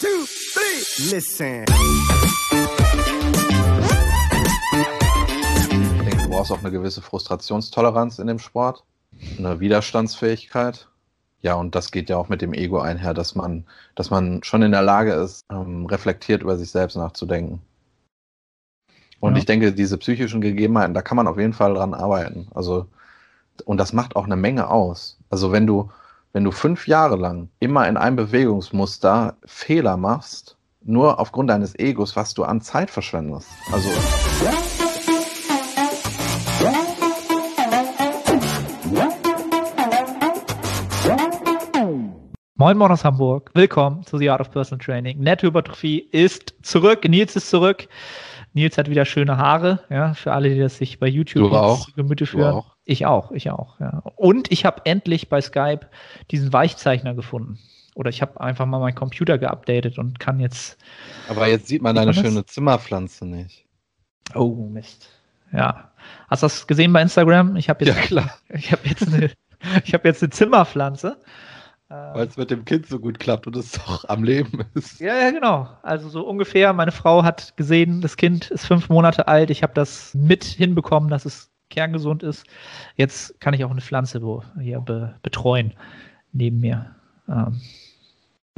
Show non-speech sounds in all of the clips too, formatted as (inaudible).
two, three, listen. Ich denke, du brauchst auch eine gewisse Frustrationstoleranz in dem Sport, eine Widerstandsfähigkeit. Ja, und das geht ja auch mit dem Ego einher, dass man, dass man schon in der Lage ist, ähm, reflektiert über sich selbst nachzudenken. Und Ja. ich denke, diese psychischen Gegebenheiten, da kann man auf jeden Fall dran arbeiten. Also, und das macht auch eine Menge aus. Also, wenn du, wenn du fünf Jahre lang immer in einem Bewegungsmuster Fehler machst, nur aufgrund deines Egos, was du an Zeit verschwendest. Also, Moin Moin aus Hamburg. Willkommen zu The Art of Personal Training. Nettohypertrophie ist zurück. Nils ist zurück. Nils hat wieder schöne Haare, ja, für alle, die das sich bei YouTube Du Gemüte Du führen. auch. Ich auch, ich auch, ja. Und ich habe endlich bei Skype diesen Weichzeichner gefunden. Oder ich habe einfach mal meinen Computer geupdatet und kann jetzt. aber jetzt sieht man deine schöne Zimmerpflanze nicht. Oh, Mist. Ja. Hast du das gesehen bei Instagram? Ich habe Ja, jetzt, klar. (laughs) ich habe jetzt eine, ich habe jetzt eine Zimmerpflanze. Äh, Weil es mit dem Kind so gut klappt und es doch am Leben ist. Ja, ja, genau. Also so ungefähr. Meine Frau hat gesehen, das Kind ist fünf Monate alt. Ich habe das mit hinbekommen, dass es kerngesund ist. Jetzt kann ich auch eine Pflanze wo, hier be, betreuen neben mir. Ähm,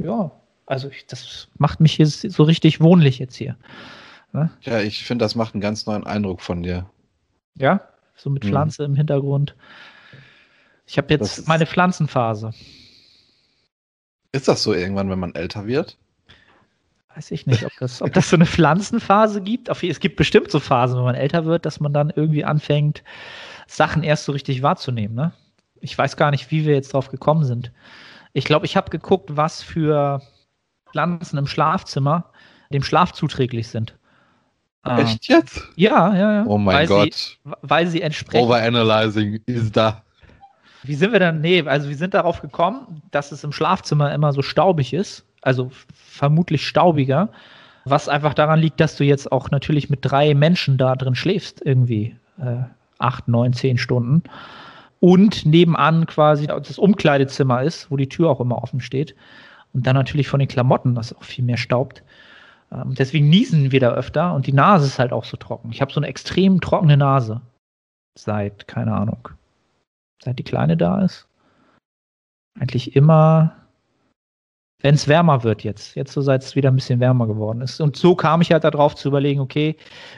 ja, also ich, das macht mich hier so richtig wohnlich jetzt hier. Ja, ich finde, das macht einen ganz neuen Eindruck von dir. Ja, so mit Mhm. Pflanze im Hintergrund. Ich habe jetzt meine Pflanzenphase. Ist das so irgendwann, wenn man älter wird? Weiß ich nicht, ob das, ob (laughs) das so eine Pflanzenphase gibt. Es gibt bestimmt so Phasen, wenn man älter wird, dass man dann irgendwie anfängt, Sachen erst so richtig wahrzunehmen. Ne? Ich weiß gar nicht, wie wir jetzt drauf gekommen sind. Ich glaube, ich habe geguckt, was für Pflanzen im Schlafzimmer dem Schlaf zuträglich sind. Ah, Echt jetzt? Ja, ja, ja. Oh mein weil Gott. Sie, weil sie entsprechend. Overanalyzing ist da. Wie sind wir dann? Nee, also wir sind darauf gekommen, dass es im Schlafzimmer immer so staubig ist. Also vermutlich staubiger. Was einfach daran liegt, dass du jetzt auch natürlich mit drei Menschen da drin schläfst, irgendwie äh, acht, neun, zehn Stunden. Und nebenan quasi das Umkleidezimmer ist, wo die Tür auch immer offen steht. Und dann natürlich von den Klamotten, das auch viel mehr staubt. Ähm, deswegen niesen wir da öfter und die Nase ist halt auch so trocken. Ich habe so eine extrem trockene Nase. Seit, keine Ahnung, seit die Kleine da ist. Eigentlich immer, wenn es wärmer wird jetzt. Jetzt so, seit es wieder ein bisschen wärmer geworden ist. Und so kam ich halt darauf zu überlegen, okay,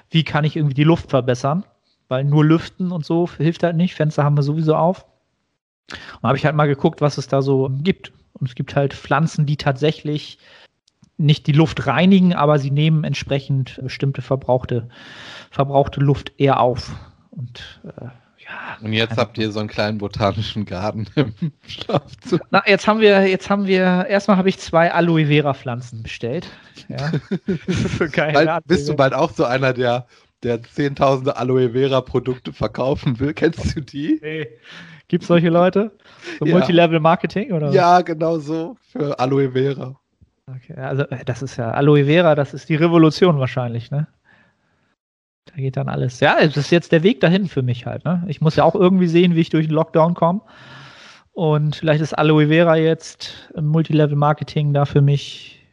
wie kann ich irgendwie die Luft verbessern? Weil nur Lüften und so hilft halt nicht. Fenster haben wir sowieso auf. Und habe ich halt mal geguckt, was es da so gibt. Und es gibt halt Pflanzen, die tatsächlich nicht die Luft reinigen, aber sie nehmen entsprechend bestimmte verbrauchte, verbrauchte Luft eher auf. Und äh, ja, Und jetzt habt ihr so einen kleinen botanischen Garten (laughs) im Schlafzimmer. Na, jetzt haben wir, jetzt haben wir, erstmal habe ich zwei Aloe Vera Pflanzen bestellt. Ja. so (laughs) (laughs) geil. Bald, bist du bald auch so einer, der, der zehntausende Aloe Vera Produkte verkaufen will? Kennst du die? Nee. Gibt es solche Leute? So Ja. Multilevel Marketing oder? was? Ja, genau so. Für Aloe Vera. Okay, also äh, das ist ja Aloe Vera, das ist die Revolution wahrscheinlich, ne? Da geht dann alles. Ja, das ist jetzt der Weg dahin für mich halt, ne? Ich muss ja auch irgendwie sehen, wie ich durch den Lockdown komme. Und vielleicht ist Aloe Vera jetzt im Multilevel Marketing da für mich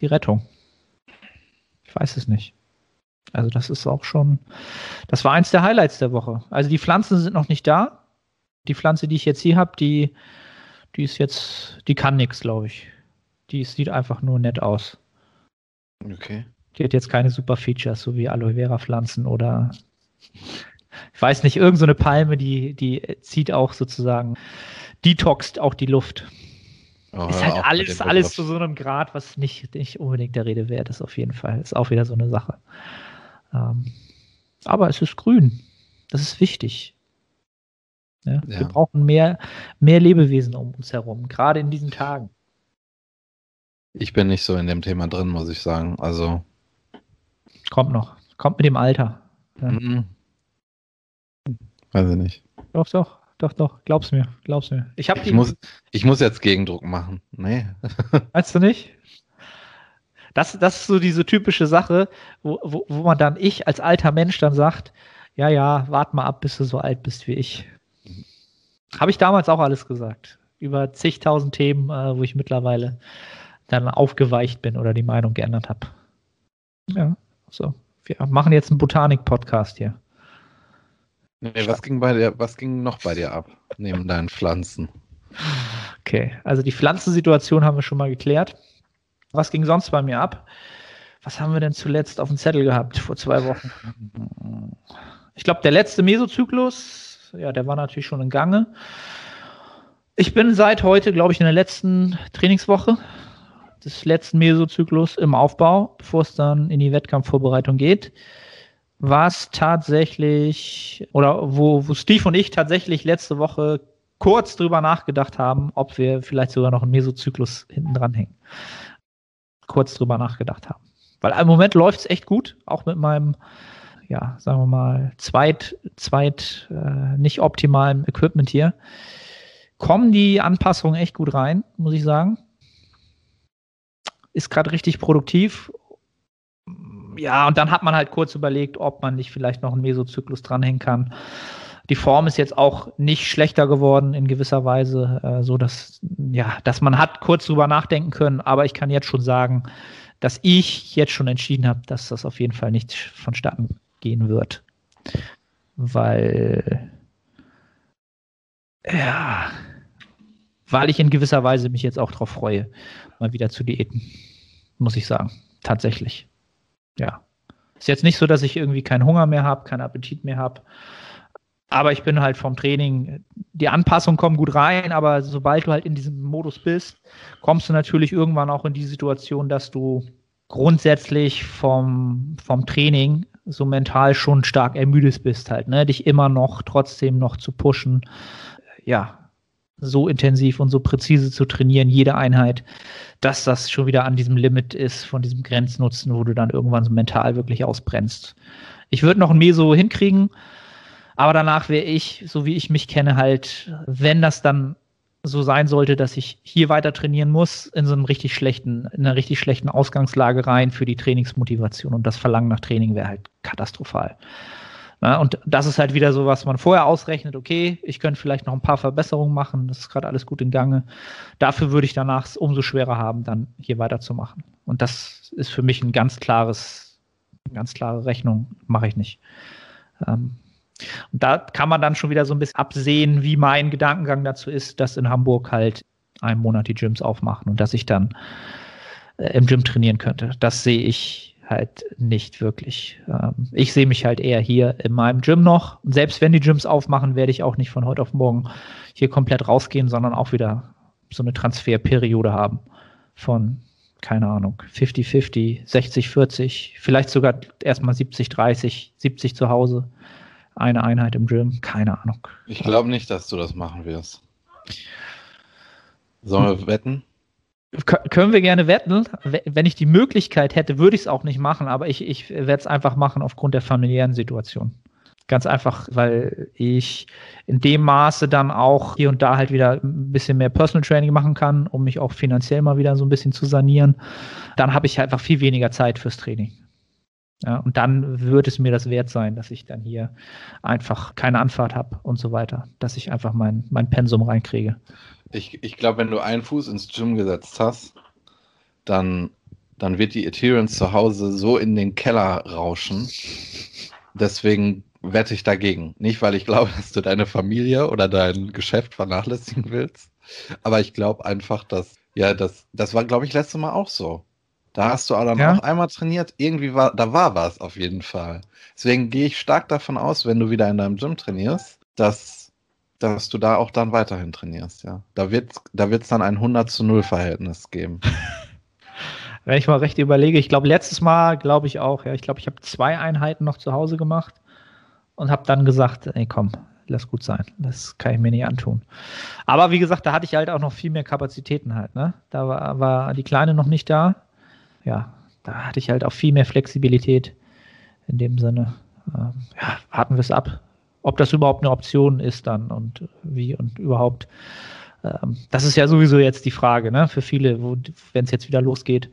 die Rettung. Ich weiß es nicht. Also das ist auch schon, das war eins der Highlights der Woche. Also die Pflanzen sind noch nicht da. Die Pflanze, die ich jetzt hier habe, die, die ist jetzt, die kann nichts, glaube ich. Die sieht einfach nur nett aus. Okay. Die hat jetzt keine super Features, so wie Aloe Vera Pflanzen oder ich weiß nicht, irgend so eine Palme, die, die zieht auch sozusagen, detoxt auch die Luft. Oh, ist halt alles, alles zu so einem Grad, was nicht, nicht unbedingt der Rede wert ist, auf jeden Fall. Ist auch wieder so eine Sache. Ähm, aber es ist grün. Das ist wichtig. Ja, Ja. Wir brauchen mehr, mehr Lebewesen um uns herum, gerade in diesen Tagen. Ich bin nicht so in dem Thema drin, muss ich sagen. Also, Kommt noch. Kommt mit dem Alter. Ja. mm, weiß ich nicht. Doch, doch, doch, doch. Glaub's mir, glaub's mir. Ich habe die. Ich muss, ich muss jetzt Gegendruck machen. Nee. (laughs) Weißt du nicht? Das, das ist so diese typische Sache, wo, wo, wo man dann, ich als alter Mensch dann sagt, ja, ja, wart mal ab, bis du so alt bist wie ich. Habe ich damals auch alles gesagt. Über zigtausend Themen, äh, wo ich mittlerweile dann aufgeweicht bin oder die Meinung geändert habe. Ja, so. Wir machen jetzt einen Botanik-Podcast hier. Nee, was ging bei dir, was ging noch bei dir ab, neben deinen Pflanzen? Okay, also die Pflanzensituation haben wir schon mal geklärt. Was ging sonst bei mir ab? Was haben wir denn zuletzt auf dem Zettel gehabt vor zwei Wochen? Ich glaube, der letzte Mesozyklus, ja, der war natürlich schon in Gange. Ich bin seit heute, glaube ich, in der letzten Trainingswoche des letzten Mesozyklus im Aufbau, bevor es dann in die Wettkampfvorbereitung geht. Was tatsächlich, oder wo, wo Steve und ich tatsächlich letzte Woche kurz drüber nachgedacht haben, ob wir vielleicht sogar noch einen Mesozyklus hinten dran hängen. Kurz drüber nachgedacht haben. Weil im Moment läuft es echt gut, auch mit meinem, ja, sagen wir mal, zweit, zweit äh, nicht optimalen Equipment hier. Kommen die Anpassungen echt gut rein, muss ich sagen. Ist gerade richtig produktiv. Ja, und dann hat man halt kurz überlegt, ob man nicht vielleicht noch einen Mesozyklus dranhängen kann. Die Form ist jetzt auch nicht schlechter geworden in gewisser Weise, äh, so dass, ja, dass man hat kurz drüber nachdenken können, aber ich kann jetzt schon sagen, dass ich jetzt schon entschieden habe, dass das auf jeden Fall nicht vonstatten gehen wird. Weil, ja, weil ich in gewisser Weise mich jetzt auch darauf freue, mal wieder zu diäten, muss ich sagen. Tatsächlich. Ja. Ist jetzt nicht so, dass ich irgendwie keinen Hunger mehr habe, keinen Appetit mehr habe. Aber ich bin halt vom Training, die Anpassungen kommen gut rein, aber sobald du halt in diesem Modus bist, kommst du natürlich irgendwann auch in die Situation, dass du grundsätzlich vom, vom Training so mental schon stark ermüdet bist halt, ne? Dich immer noch trotzdem noch zu pushen. Ja, so intensiv und so präzise zu trainieren, jede Einheit, dass das schon wieder an diesem Limit ist, von diesem Grenznutzen, wo du dann irgendwann so mental wirklich ausbrennst. Ich würde noch ein Meso hinkriegen, aber danach wäre ich, so wie ich mich kenne, halt, wenn das dann so sein sollte, dass ich hier weiter trainieren muss, in so einem richtig schlechten, in einer richtig schlechten Ausgangslage rein für die Trainingsmotivation und das Verlangen nach Training wäre halt katastrophal. Na, und das ist halt wieder so, was man vorher ausrechnet, okay, ich könnte vielleicht noch ein paar Verbesserungen machen, das ist gerade alles gut in Gange. Dafür würde ich danach es umso schwerer haben, dann hier weiterzumachen. Und das ist für mich ein ganz klares, eine ganz klare Rechnung, mache ich nicht. Ähm, und da kann man dann schon wieder so ein bisschen absehen, wie mein Gedankengang dazu ist, dass in Hamburg halt einen Monat die Gyms aufmachen und dass ich dann äh, im Gym trainieren könnte. Das sehe ich halt nicht wirklich. Ähm, ich sehe mich halt eher hier in meinem Gym noch. Und selbst wenn die Gyms aufmachen, werde ich auch nicht von heute auf morgen hier komplett rausgehen, sondern auch wieder so eine Transferperiode haben von, keine Ahnung, 50-50, 60-40, vielleicht sogar erstmal 70-30, 70 zu Hause eine Einheit im Gym, keine Ahnung. Ich glaube nicht, dass du das machen wirst. Sollen wir wetten? Können wir gerne wetten. Wenn ich die Möglichkeit hätte, würde ich es auch nicht machen, aber ich, ich werde es einfach machen aufgrund der familiären Situation. Ganz einfach, weil ich in dem Maße dann auch hier und da halt wieder ein bisschen mehr Personal Training machen kann, um mich auch finanziell mal wieder so ein bisschen zu sanieren. Dann habe ich einfach viel weniger Zeit fürs Training. Ja, und dann wird es mir das wert sein, dass ich dann hier einfach keine Anfahrt habe und so weiter, dass ich einfach mein, mein Pensum reinkriege. Ich, ich glaube, wenn du einen Fuß ins Gym gesetzt hast, dann, dann wird die Ethereum zu Hause so in den Keller rauschen. Deswegen wette ich dagegen. Nicht, weil ich glaube, dass du deine Familie oder dein Geschäft vernachlässigen willst, aber ich glaube einfach, dass, ja, das, das war, glaube ich, letztes Mal auch so. Da hast du auch dann ja? auch einmal trainiert. Irgendwie war, da war was auf jeden Fall. Deswegen gehe ich stark davon aus, wenn du wieder in deinem Gym trainierst, dass, dass du da auch dann weiterhin trainierst, ja. Da wird es da wird's dann ein 100 zu 0 Verhältnis geben. (laughs) Wenn ich mal recht überlege, ich glaube, letztes Mal, glaube ich auch, ja, ich glaube, ich habe zwei Einheiten noch zu Hause gemacht und habe dann gesagt, ey, komm, lass gut sein. Das kann ich mir nicht antun. Aber wie gesagt, da hatte ich halt auch noch viel mehr Kapazitäten halt, ne? Da war, war die Kleine noch nicht da ja, da hatte ich halt auch viel mehr Flexibilität in dem Sinne. Ähm, ja, warten wir es ab, ob das überhaupt eine Option ist dann und wie und überhaupt. Ähm, das ist ja sowieso jetzt die Frage, ne? Für viele, wenn es jetzt wieder losgeht,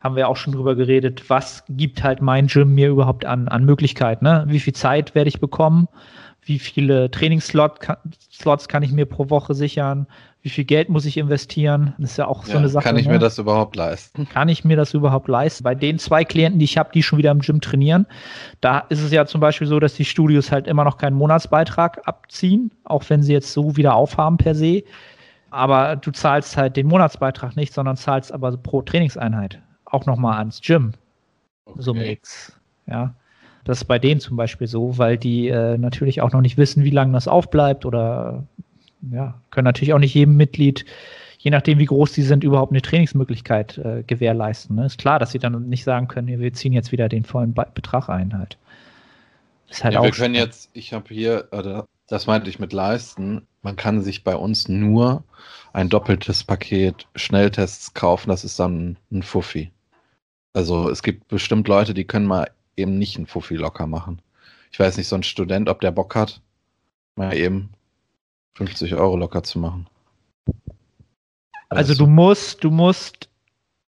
haben wir auch schon drüber geredet, was gibt halt mein Gym mir überhaupt an, an Möglichkeiten, ne? Wie viel Zeit werde ich bekommen? Wie viele Trainingsslots kann ich mir pro Woche sichern, wie viel Geld muss ich investieren. Das ist ja auch so Ja, eine Sache. kann ich ne? mir das überhaupt leisten? Kann ich mir das überhaupt leisten? Bei den zwei Klienten, die ich habe, die schon wieder im Gym trainieren, da ist es ja zum Beispiel so, dass die Studios halt immer noch keinen Monatsbeitrag abziehen, auch wenn sie jetzt so wieder aufhaben per se. Aber du zahlst halt den Monatsbeitrag nicht, sondern zahlst aber pro Trainingseinheit auch nochmal ans Gym. Summe X. Ja. Das ist bei denen zum Beispiel so, weil die äh, natürlich auch noch nicht wissen, wie lange das aufbleibt oder ja, können natürlich auch nicht jedem Mitglied, je nachdem wie groß die sind, überhaupt eine Trainingsmöglichkeit äh, gewährleisten. Ne? Ist klar, dass sie dann nicht sagen können, wir ziehen jetzt wieder den vollen Be Betrag ein halt. Ist halt ja, auch wir können jetzt, ich habe hier, oder das meinte ich mit leisten, man kann sich bei uns nur ein doppeltes Paket Schnelltests kaufen, das ist dann ein Fuffi. Also es gibt bestimmt Leute, die können mal eben nicht einen Fuffi locker machen. Ich weiß nicht, so ein Student, ob der Bock hat, mal eben 50 Euro locker zu machen. Also du musst, du musst,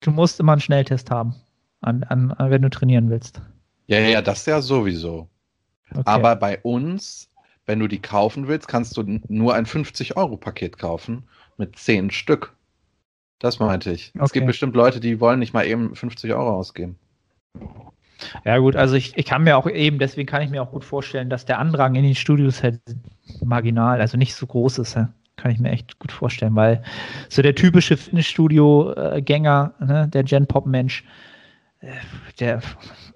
du musst immer einen Schnelltest haben, an, an, wenn du trainieren willst. Ja, ja, das ja sowieso. Okay. Aber bei uns, wenn du die kaufen willst, kannst du nur ein 50-Euro-Paket kaufen mit 10 Stück. Das meinte ich. Es Okay. gibt bestimmt Leute, die wollen nicht mal eben 50 Euro ausgeben. Ja gut, also ich, ich kann mir auch eben, deswegen kann ich mir auch gut vorstellen, dass der Andrang in den Studios halt marginal, also nicht so groß ist. Kann ich mir echt gut vorstellen, weil so der typische Fitnessstudio-Gänger, ne, der Gen-Pop-Mensch, äh, der,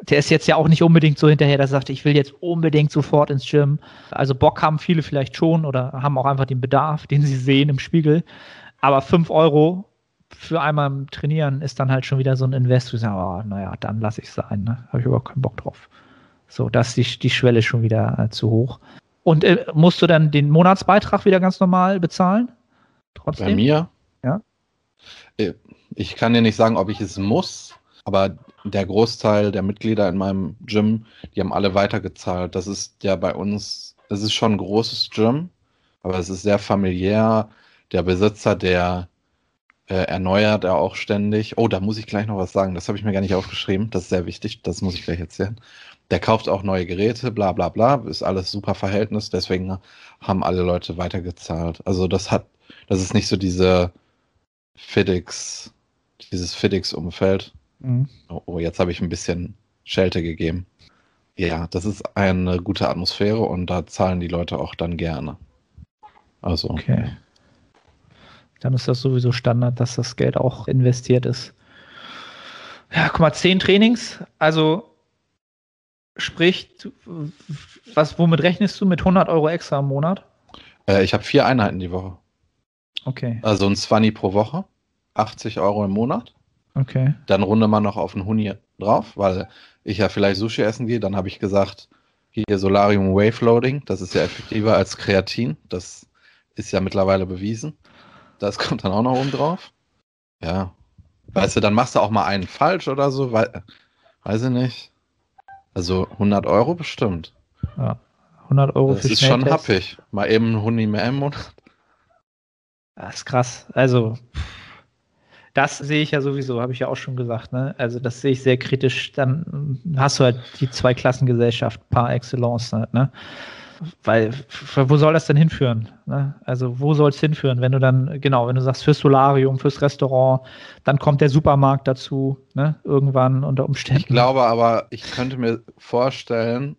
der ist jetzt ja auch nicht unbedingt so hinterher, der sagt, ich will jetzt unbedingt sofort ins Gym. Also Bock haben viele vielleicht schon oder haben auch einfach den Bedarf, den sie sehen im Spiegel. Aber 5 Euro für einmal im Trainieren ist dann halt schon wieder so ein Invest, wo ich sage, oh, naja, dann lasse ich es sein, ne? Habe ich überhaupt keinen Bock drauf. So, da ist die, die Schwelle schon wieder äh, zu hoch. Und äh, musst du dann den Monatsbeitrag wieder ganz normal bezahlen? Trotzdem? Bei mir? Ja. Äh, Ich kann dir nicht sagen, ob ich es muss, aber der Großteil der Mitglieder in meinem Gym, die haben alle weitergezahlt. Das ist ja bei uns, es ist schon ein großes Gym, aber es ist sehr familiär. Der Besitzer, der äh, erneuert er auch ständig. Oh, da muss ich gleich noch was sagen. Das habe ich mir gar nicht aufgeschrieben. Das ist sehr wichtig. Das muss ich gleich erzählen. Der kauft auch neue Geräte, bla bla bla. Ist alles super Verhältnis. Deswegen haben alle Leute weitergezahlt. Also das hat, das ist nicht so diese FedEx, dieses FedEx-Umfeld. Mhm. Oh, oh, jetzt habe ich ein bisschen Schelte gegeben. Ja, das ist eine gute Atmosphäre und da zahlen die Leute auch dann gerne. Also, Okay. Dann ist das sowieso Standard, dass das Geld auch investiert ist. Ja, guck mal, zehn Trainings. Also sprich, was, womit rechnest du mit 100 Euro extra im Monat? äh, ich habe vier Einheiten die Woche. Okay, Also ein 20 pro Woche, 80 Euro im Monat. okay. Dann runde man noch auf einen Huni drauf, weil ich ja vielleicht Sushi essen gehe. Dann habe ich gesagt, hier Solarium Wave Loading, das ist ja effektiver als Kreatin. Das ist ja mittlerweile bewiesen. Das kommt dann auch noch oben drauf. Ja. Weißt du, dann machst du auch mal einen falsch oder so, weil, weiß ich nicht. Also 100 Euro bestimmt. Ja. 100 Euro Das für ist schon happig. Mal eben ein Huni mehr im Monat. Das ist krass. Also, das sehe ich ja sowieso, habe ich ja auch schon gesagt. Ne? Also, das sehe ich sehr kritisch. Dann hast du halt die Zweiklassengesellschaft par excellence. Halt, ne? Weil, wo soll das denn hinführen? Ne? Also, wo soll es hinführen, wenn du dann, genau, wenn du sagst, fürs Solarium, fürs Restaurant, dann kommt der Supermarkt dazu, ne? irgendwann unter Umständen. Ich glaube aber, ich könnte mir vorstellen,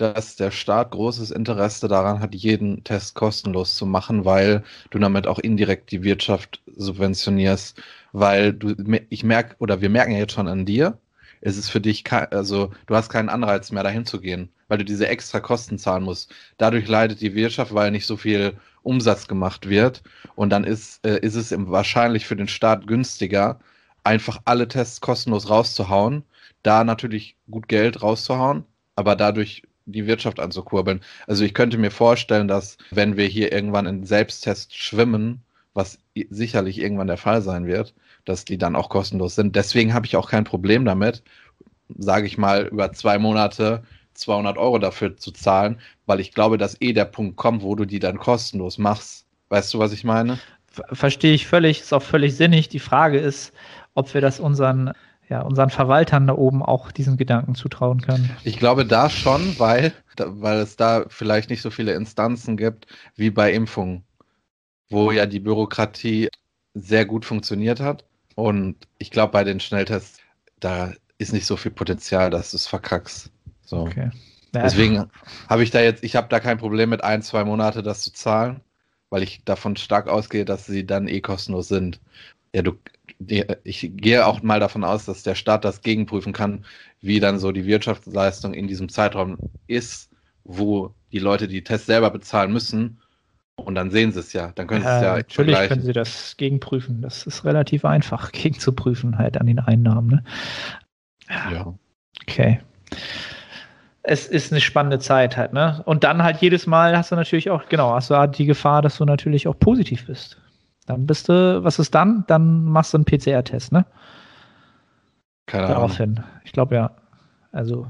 dass der Staat großes Interesse daran hat, jeden Test kostenlos zu machen, weil du damit auch indirekt die Wirtschaft subventionierst, weil du, ich merke, oder wir merken ja jetzt schon an dir, es ist für dich, also du hast keinen Anreiz mehr dahin zu gehen, weil du diese extra Kosten zahlen musst. Dadurch leidet die Wirtschaft, weil nicht so viel Umsatz gemacht wird und dann ist, äh, ist es im, wahrscheinlich für den Staat günstiger, einfach alle Tests kostenlos rauszuhauen, da natürlich gut Geld rauszuhauen, aber dadurch die Wirtschaft anzukurbeln. Also ich könnte mir vorstellen, dass wenn wir hier irgendwann in Selbsttests schwimmen, was sicherlich irgendwann der Fall sein wird, dass die dann auch kostenlos sind. Deswegen habe ich auch kein Problem damit, sage ich mal, über zwei Monate 200 Euro dafür zu zahlen, weil ich glaube, dass eh der Punkt kommt, wo du die dann kostenlos machst. Weißt du, was ich meine? Ver- Verstehe ich völlig, ist auch völlig sinnig. Die Frage ist, ob wir das unseren ja, unseren Verwaltern da oben auch diesen Gedanken zutrauen können. Ich glaube da schon, weil, weil es da vielleicht nicht so viele Instanzen gibt wie bei Impfungen, wo ja die Bürokratie sehr gut funktioniert hat. Und ich glaube, bei den Schnelltests, da ist nicht so viel Potenzial, dass du es verkackst. So. Okay. Ja, Deswegen habe ich da jetzt, ich habe da kein Problem mit ein, zwei Monate das zu zahlen, weil ich davon stark ausgehe, dass sie dann eh kostenlos sind. Ja, du, ich gehe auch mal davon aus, dass der Staat das gegenprüfen kann, wie dann so die Wirtschaftsleistung in diesem Zeitraum ist, wo die Leute die Tests selber bezahlen müssen. Und dann sehen sie es ja. Dann können sie es ja. Natürlich können sie das gegenprüfen. Das ist relativ einfach, (laughs) gegenzuprüfen halt an den Einnahmen. Ne? Ja. Okay. Es ist eine spannende Zeit halt, ne? Und dann halt jedes Mal hast du natürlich auch, genau, hast du halt die Gefahr, dass du natürlich auch positiv bist. Dann bist du, was ist dann? Dann machst du einen PCR-Test, ne? Keine Ahnung. Daraufhin. Ich glaube ja. Also,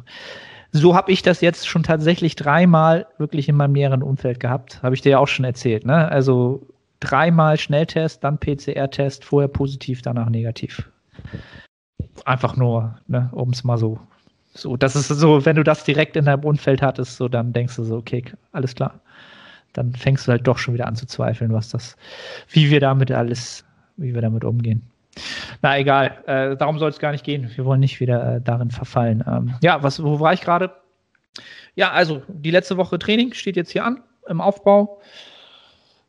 so habe ich das jetzt schon tatsächlich dreimal wirklich in meinem näheren Umfeld gehabt. Habe ich dir ja auch schon erzählt, ne? Also dreimal Schnelltest, dann PCR-Test, vorher positiv, danach negativ. Einfach nur, ne, um es mal so. So, das ist so, wenn du das direkt in deinem Umfeld hattest, so dann denkst du so, okay, alles klar dann fängst du halt doch schon wieder an zu zweifeln, was das, wie wir damit alles, wie wir damit umgehen. Na egal, äh, darum soll es gar nicht gehen. Wir wollen nicht wieder äh, darin verfallen. Ähm, ja, was, wo war ich gerade? Ja, also die letzte Woche Training steht jetzt hier an im Aufbau.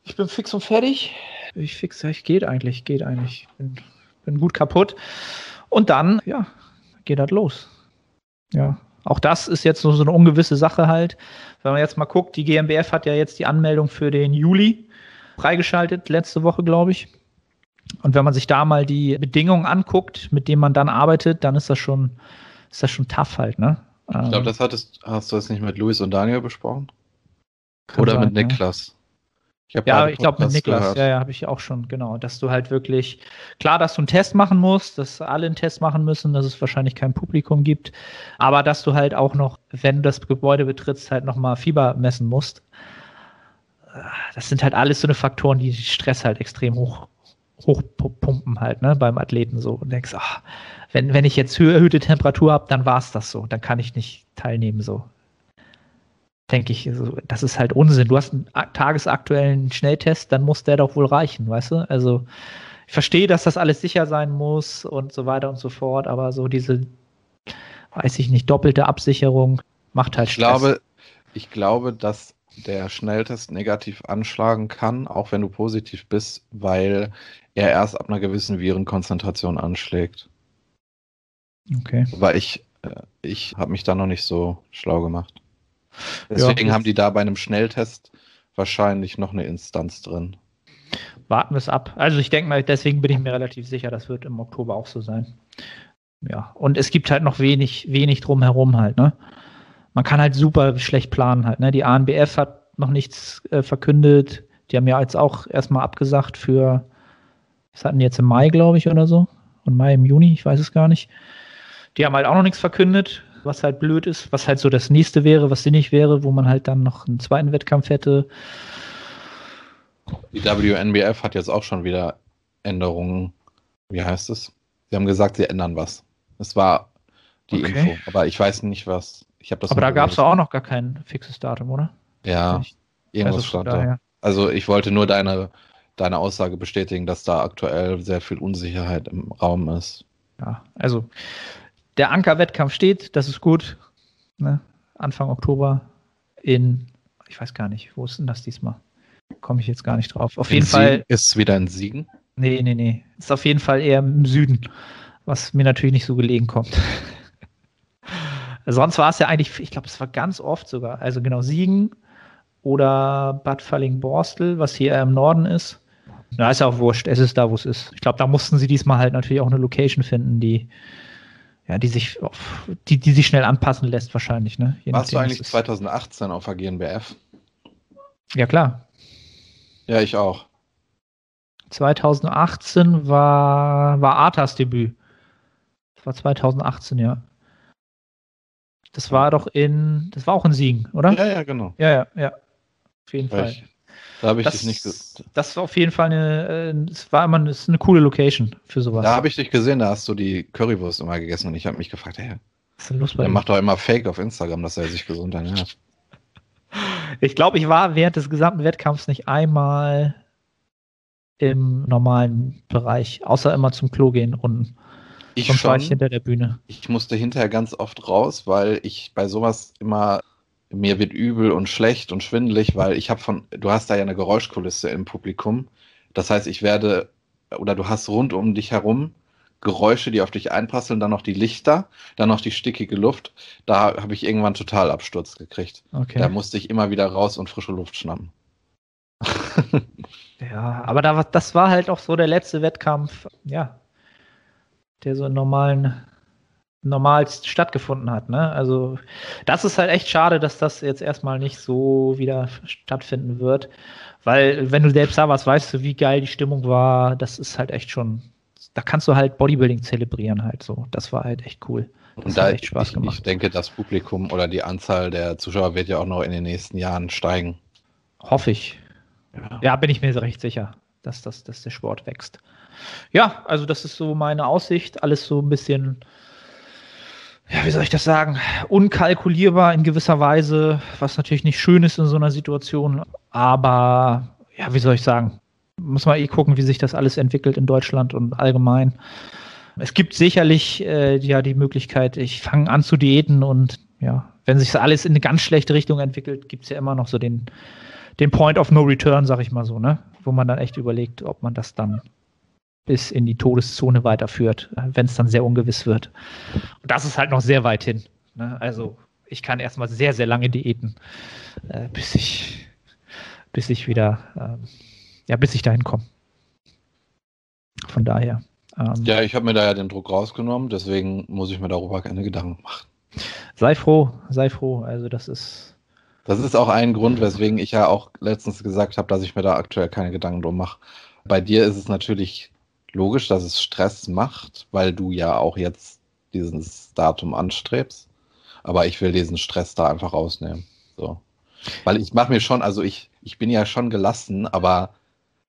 Ich bin fix und fertig. Ich fix, ich geht eigentlich, geht eigentlich. Bin, bin gut kaputt. Und dann, ja, geht halt los. Ja, auch das ist jetzt so, so eine ungewisse Sache halt. Wenn man jetzt mal guckt, die GmbF hat ja jetzt die Anmeldung für den Juli freigeschaltet, letzte Woche, glaube ich. Und wenn man sich da mal die Bedingungen anguckt, mit denen man dann arbeitet, dann ist das schon, ist das schon tough halt, ne? Ich glaube, ähm, das hattest, hast du das nicht mit Luis und Daniel besprochen? Oder sein, mit Niklas? Ich ja, ich glaube mit Niklas, gehört. ja, ja, habe ich auch schon, genau, dass du halt wirklich, klar, dass du einen Test machen musst, dass alle einen Test machen müssen, dass es wahrscheinlich kein Publikum gibt, aber dass du halt auch noch, wenn du das Gebäude betrittst, halt nochmal Fieber messen musst. Das sind halt alles so eine Faktoren, die Stress halt extrem hoch, hochpumpen halt, ne, beim Athleten so. Und denkst, ach, wenn, wenn ich jetzt erhöhte Temperatur habe, dann war es das so, dann kann ich nicht teilnehmen so denke ich, das ist halt Unsinn. Du hast einen tagesaktuellen Schnelltest, dann muss der doch wohl reichen, weißt du? Also ich verstehe, dass das alles sicher sein muss und so weiter und so fort, aber so diese, weiß ich nicht, doppelte Absicherung macht halt ich Stress. Glaube, ich glaube, dass der Schnelltest negativ anschlagen kann, auch wenn du positiv bist, weil er erst ab einer gewissen Virenkonzentration anschlägt. Okay. Weil ich, äh, ich habe mich da noch nicht so schlau gemacht. Deswegen ja. haben die da bei einem Schnelltest wahrscheinlich noch eine Instanz drin. Warten wir es ab. Also ich denke mal, deswegen bin ich mir relativ sicher, das wird im Oktober auch so sein. Ja, und es gibt halt noch wenig, wenig drumherum halt, ne? Man kann halt super schlecht planen halt, ne? Die ANBF hat noch nichts äh, verkündet. Die haben ja jetzt auch erstmal abgesagt für, was hatten die jetzt im Mai, glaube ich, oder so? Und Mai im Juni, ich weiß es gar nicht. Die haben halt auch noch nichts verkündet was halt blöd ist, was halt so das nächste wäre, was sinnig wäre, wo man halt dann noch einen zweiten Wettkampf hätte. Die WNBF hat jetzt auch schon wieder Änderungen. Wie heißt es? Sie haben gesagt, sie ändern was. Es war die okay. Info, aber ich weiß nicht was. Ich das aber da gab es auch noch gar kein fixes Datum, oder? Ja, irgendwas also stand da. Also ich wollte nur deine, deine Aussage bestätigen, dass da aktuell sehr viel Unsicherheit im Raum ist. Ja, also der Anker-Wettkampf steht, das ist gut. Ne? Anfang Oktober in, ich weiß gar nicht, wo ist denn das diesmal? Komme ich jetzt gar nicht drauf. Auf in jeden Siegen? Fall. Ist es wieder in Siegen? Nee, nee, nee. Ist auf jeden Fall eher im Süden, was mir natürlich nicht so gelegen kommt. (laughs) Sonst war es ja eigentlich, ich glaube, es war ganz oft sogar. Also genau Siegen oder Bad Falling-Borstel, was hier im Norden ist. Na, ist ja auch wurscht. Es ist da, wo es ist. Ich glaube, da mussten sie diesmal halt natürlich auch eine Location finden, die ja, die sich, die, die sich schnell anpassen lässt, wahrscheinlich. Ne? Je Warst du eigentlich 2018 auf der GNBF? Ja, klar. Ja, ich auch. 2018 war, war Arthas Debüt. Das war 2018, ja. Das war doch in, das war auch in Siegen, oder? Ja, ja, genau. Ja, ja, ja. Auf jeden Fall. Ich, Da habe ich Das, dich nicht ge das war auf jeden Fall eine, äh, es war immer eine, eine coole Location für sowas. Da habe ich dich gesehen, da hast du die Currywurst immer gegessen und ich habe mich gefragt, hey, Was ist denn los bei der ihm? macht doch immer Fake auf Instagram, dass er sich gesund ernährt. (laughs) Ich glaube, ich war während des gesamten Wettkampfs nicht einmal im normalen Bereich, außer immer zum Klo gehen und Ich sonst war ich schon. hinter der Bühne. Ich musste hinterher ganz oft raus, weil ich bei sowas immer mir wird übel und schlecht und schwindelig, weil ich habe von du hast da ja eine Geräuschkulisse im Publikum. Das heißt, ich werde oder du hast rund um dich herum Geräusche, die auf dich einprasseln, dann noch die Lichter, dann noch die stickige Luft. Da habe ich irgendwann total Absturz gekriegt. Okay. Da musste ich immer wieder raus und frische Luft schnappen. (laughs) Ja, aber da, war- das war halt auch so der letzte Wettkampf, ja, der so in normalen, normal stattgefunden hat. Ne? Also das ist halt echt schade, dass das jetzt erstmal nicht so wieder stattfinden wird, weil wenn du selbst da warst, weißt du, wie geil die Stimmung war. Das ist halt echt schon, da kannst du halt Bodybuilding zelebrieren halt so. Das war halt echt cool. Das Und hat da echt Spaß ich, gemacht. ich denke, das Publikum oder die Anzahl der Zuschauer wird ja auch noch in den nächsten Jahren steigen. Hoffe ich. Ja, bin ich mir recht sicher, dass, das, dass der Sport wächst. Ja, also das ist so meine Aussicht. Alles so ein bisschen, ja, wie soll ich das sagen, unkalkulierbar in gewisser Weise, was natürlich nicht schön ist in so einer Situation. Aber, ja, wie soll ich sagen, muss man eh gucken, wie sich das alles entwickelt in Deutschland und allgemein. Es gibt sicherlich äh, ja die Möglichkeit, ich fange an zu diäten und ja, wenn sich das alles in eine ganz schlechte Richtung entwickelt, gibt es ja immer noch so den, den Point of No Return, sag ich mal so, ne? Wo man dann echt überlegt, ob man das dann bis in die Todeszone weiterführt, wenn es dann sehr ungewiss wird. Und das ist halt noch sehr weit hin. Ne? Also ich kann erstmal sehr, sehr lange diäten, äh, bis ich, bis ich wieder, ähm, ja, bis ich dahin komme. Von daher. Ähm, Ja, ich habe mir da ja den Druck rausgenommen, deswegen muss ich mir darüber keine Gedanken machen. Sei froh, sei froh. Also das ist, Das ist auch ein Grund, weswegen ich ja auch letztens gesagt habe, dass ich mir da aktuell keine Gedanken drum mache. Bei dir ist es natürlich logisch, dass es Stress macht, weil du ja auch jetzt dieses Datum anstrebst. Aber ich will diesen Stress da einfach rausnehmen. So. Weil ich mache mir schon, also ich, ich bin ja schon gelassen, aber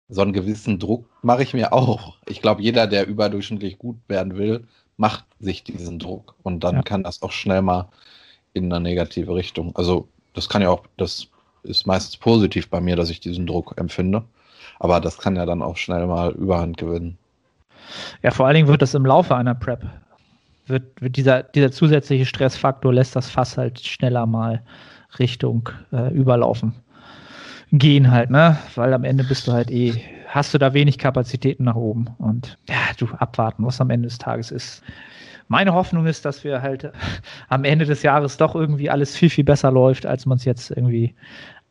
so einen gewissen Druck mache ich mir auch. Ich glaube, jeder, der überdurchschnittlich gut werden will, macht sich diesen Druck. Und dann Ja. kann das auch schnell mal in eine negative Richtung. Also das kann ja auch, das ist meistens positiv bei mir, dass ich diesen Druck empfinde. Aber das kann ja dann auch schnell mal Überhand gewinnen. Ja, vor allen Dingen wird das im Laufe einer Prep, wird, wird dieser, dieser zusätzliche Stressfaktor lässt das Fass halt schneller mal Richtung äh, Überlaufen gehen halt, ne? Weil am Ende bist du halt eh, hast du da wenig Kapazitäten nach oben und ja, du abwarten, was am Ende des Tages ist. Meine Hoffnung ist, dass wir halt am Ende des Jahres doch irgendwie alles viel, viel besser läuft, als man es jetzt irgendwie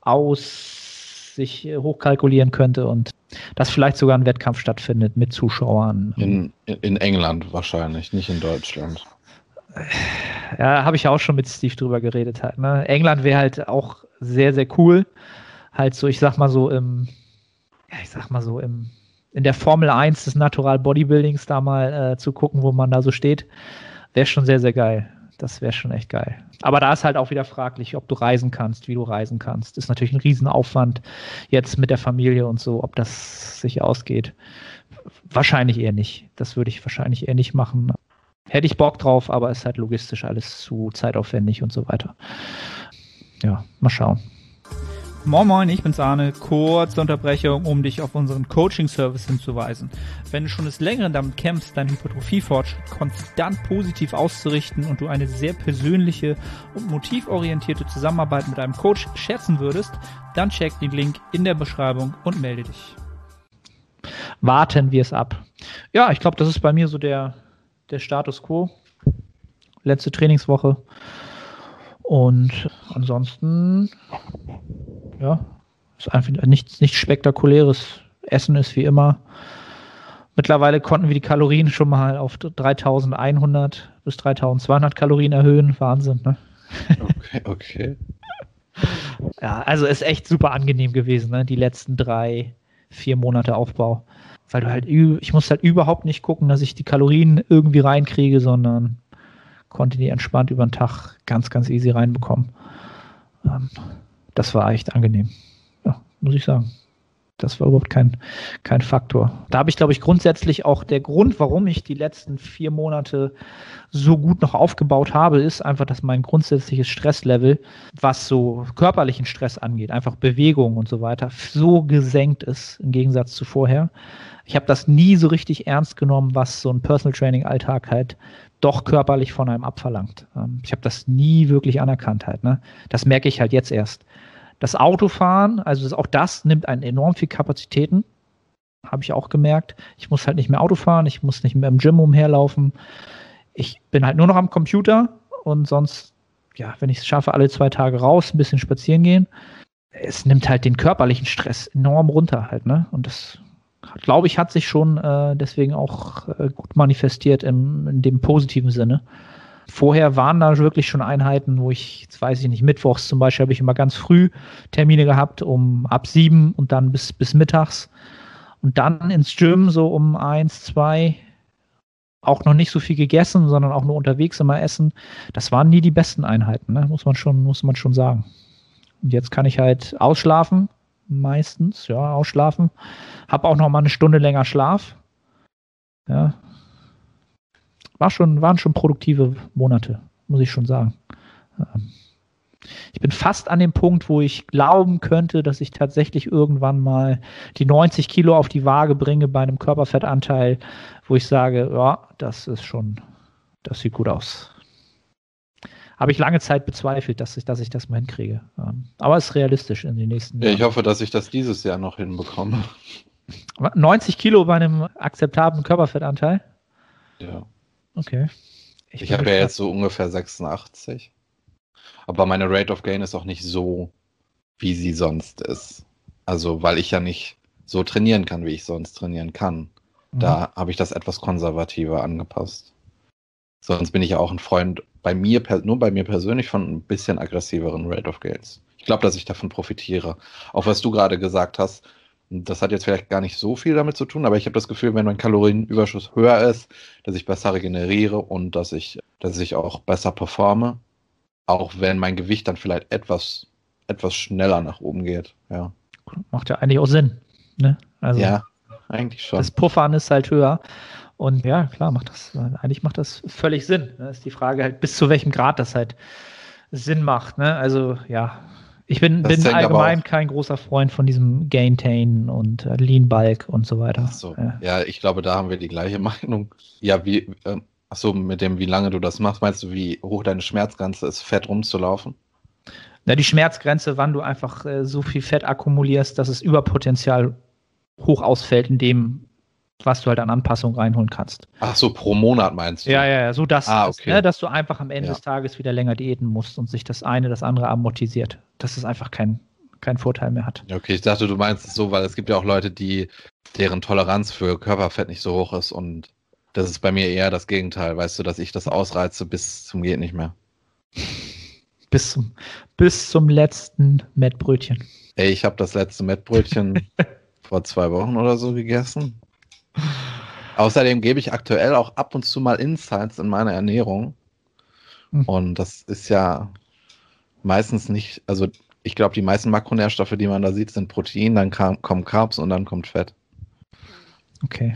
aus sich äh, hochkalkulieren könnte und dass vielleicht sogar ein Wettkampf stattfindet mit Zuschauern. In, in England wahrscheinlich, nicht in Deutschland. Ja, habe ich ja auch schon mit Steve drüber geredet halt. Ne? England wäre halt auch sehr, sehr cool. Halt so, ich sag mal so im, ja, ich sag mal so im, in der Formel 1 des Natural Bodybuildings da mal äh, zu gucken, wo man da so steht, wäre schon sehr, sehr geil. Das wäre schon echt geil. Aber da ist halt auch wieder fraglich, ob du reisen kannst, wie du reisen kannst. Ist natürlich ein Riesenaufwand jetzt mit der Familie und so, ob das sich ausgeht. Wahrscheinlich eher nicht. Das würde ich wahrscheinlich eher nicht machen. Hätte ich Bock drauf, aber ist halt logistisch alles zu zeitaufwendig und so weiter. Ja, mal schauen. Moin Moin, ich bin's Arne. Kurze Unterbrechung, um dich auf unseren Coaching-Service hinzuweisen. Wenn du schon des Längeren damit kämpfst, deinen Hypertrophie-Fortschritt konstant positiv auszurichten und du eine sehr persönliche und motivorientierte Zusammenarbeit mit einem Coach schätzen würdest, dann check den Link in der Beschreibung und melde dich. Warten wir es ab. Ja, ich glaube, das ist bei mir so der, der Status quo. Letzte Trainingswoche. Und ansonsten, ja, ist einfach nichts, nichts Spektakuläres. Essen ist wie immer. Mittlerweile konnten wir die Kalorien schon mal auf 3100 bis 3200 Kalorien erhöhen. Wahnsinn, ne? Okay, okay. (laughs) Ja, also ist echt super angenehm gewesen, ne? Die letzten drei, vier Monate Aufbau. Weil du halt, ich musste halt überhaupt nicht gucken, dass ich die Kalorien irgendwie reinkriege, sondern konnte die entspannt über den Tag ganz, ganz easy reinbekommen. Ähm, das war echt angenehm. Ja, muss ich sagen. Das war überhaupt kein, kein Faktor. Da habe ich, glaube ich, grundsätzlich auch der Grund, warum ich die letzten vier Monate so gut noch aufgebaut habe, ist einfach, dass mein grundsätzliches Stresslevel, was so körperlichen Stress angeht, einfach Bewegung und so weiter, so gesenkt ist im Gegensatz zu vorher. Ich habe das nie so richtig ernst genommen, was so ein Personal Training Alltag halt doch körperlich von einem abverlangt. Ähm, ich habe das nie wirklich anerkannt halt. Ne? Das merke ich halt jetzt erst. Das Autofahren, also auch das nimmt einen enorm viel Kapazitäten. Habe ich auch gemerkt. Ich muss halt nicht mehr Auto fahren, ich muss nicht mehr im Gym umherlaufen. Ich bin halt nur noch am Computer und sonst, ja, wenn ich es schaffe, alle zwei Tage raus, ein bisschen spazieren gehen. Es nimmt halt den körperlichen Stress enorm runter halt, ne? Und das, glaube ich, hat sich schon äh, deswegen auch äh, gut manifestiert im, in dem positiven Sinne. Vorher waren da wirklich schon Einheiten, wo ich, jetzt weiß ich nicht, mittwochs zum Beispiel habe ich immer ganz früh Termine gehabt, um ab sieben und dann bis, bis mittags. Und dann ins Gym so um eins, zwei, auch noch nicht so viel gegessen, sondern auch nur unterwegs immer essen. Das waren nie die besten Einheiten, ne? muss man schon, muss man schon sagen. Und jetzt kann ich halt ausschlafen, meistens, ja, ausschlafen. Habe auch noch mal eine Stunde länger Schlaf. Ja, war schon, waren schon produktive Monate, muss ich schon sagen. Ähm, ich bin fast an dem Punkt, wo ich glauben könnte, dass ich tatsächlich irgendwann mal die 90 Kilo auf die Waage bringe bei einem Körperfettanteil, wo ich sage, ja, das ist schon, das sieht gut aus. Habe ich lange Zeit bezweifelt, dass ich, dass ich das mal hinkriege. Ähm, aber es ist realistisch in den nächsten Jahren. Ja, ich hoffe, dass ich das dieses Jahr noch hinbekomme. 90 Kilo bei einem akzeptablen Körperfettanteil? Ja. Okay. Ich, ich habe ja jetzt so ungefähr 86. Aber meine Rate of Gain ist auch nicht so, wie sie sonst ist. Also, weil ich ja nicht so trainieren kann, wie ich sonst trainieren kann. Mhm. Da habe ich das etwas konservativer angepasst. Sonst bin ich ja auch ein Freund bei mir, nur bei mir persönlich von ein bisschen aggressiveren Rate of Gains. Ich glaube, dass ich davon profitiere. Auch was du gerade gesagt hast, das hat jetzt vielleicht gar nicht so viel damit zu tun, aber ich habe das Gefühl, wenn mein Kalorienüberschuss höher ist, dass ich besser regeneriere und dass ich, dass ich auch besser performe. Auch wenn mein Gewicht dann vielleicht etwas, etwas schneller nach oben geht. Ja. Macht ja eigentlich auch Sinn. Ne? Also ja, eigentlich schon. Das Puffern ist halt höher. Und ja, klar, macht das, eigentlich macht das völlig Sinn. Ne? ist die Frage halt, bis zu welchem Grad das halt Sinn macht. Ne? Also ja, ich bin, bin allgemein kein großer Freund von diesem Gaintain und äh, Lean Bulk und so weiter. So. ja. ja. ich glaube, da haben wir die gleiche (laughs) Meinung. Ja, wie, äh, achso, mit dem, wie lange du das machst, meinst du, wie hoch deine Schmerzgrenze ist, fett rumzulaufen? Na, die Schmerzgrenze, wann du einfach äh, so viel Fett akkumulierst, dass es Überpotenzial hoch ausfällt in dem, was du halt an Anpassungen reinholen kannst. Ach so, pro Monat meinst du? Ja, ja, ja so dass, ah, okay. das, ne, dass du einfach am Ende ja. des Tages wieder länger diäten musst und sich das eine das andere amortisiert. Dass es einfach kein, keinen Vorteil mehr hat. Okay, ich dachte, du meinst es so, weil es gibt ja auch Leute, die deren Toleranz für Körperfett nicht so hoch ist und das ist bei mir eher das Gegenteil, weißt du, dass ich das ausreize bis zum geht nicht mehr. Bis zum, bis zum letzten Mettbrötchen. Ey, ich habe das letzte Mettbrötchen (laughs) vor zwei Wochen oder so gegessen. Außerdem gebe ich aktuell auch ab und zu mal Insights in meine Ernährung. Hm. Und das ist ja meistens nicht, also ich glaube, die meisten Makronährstoffe, die man da sieht, sind Protein, dann kam, kommen Carbs und dann kommt Fett. Okay.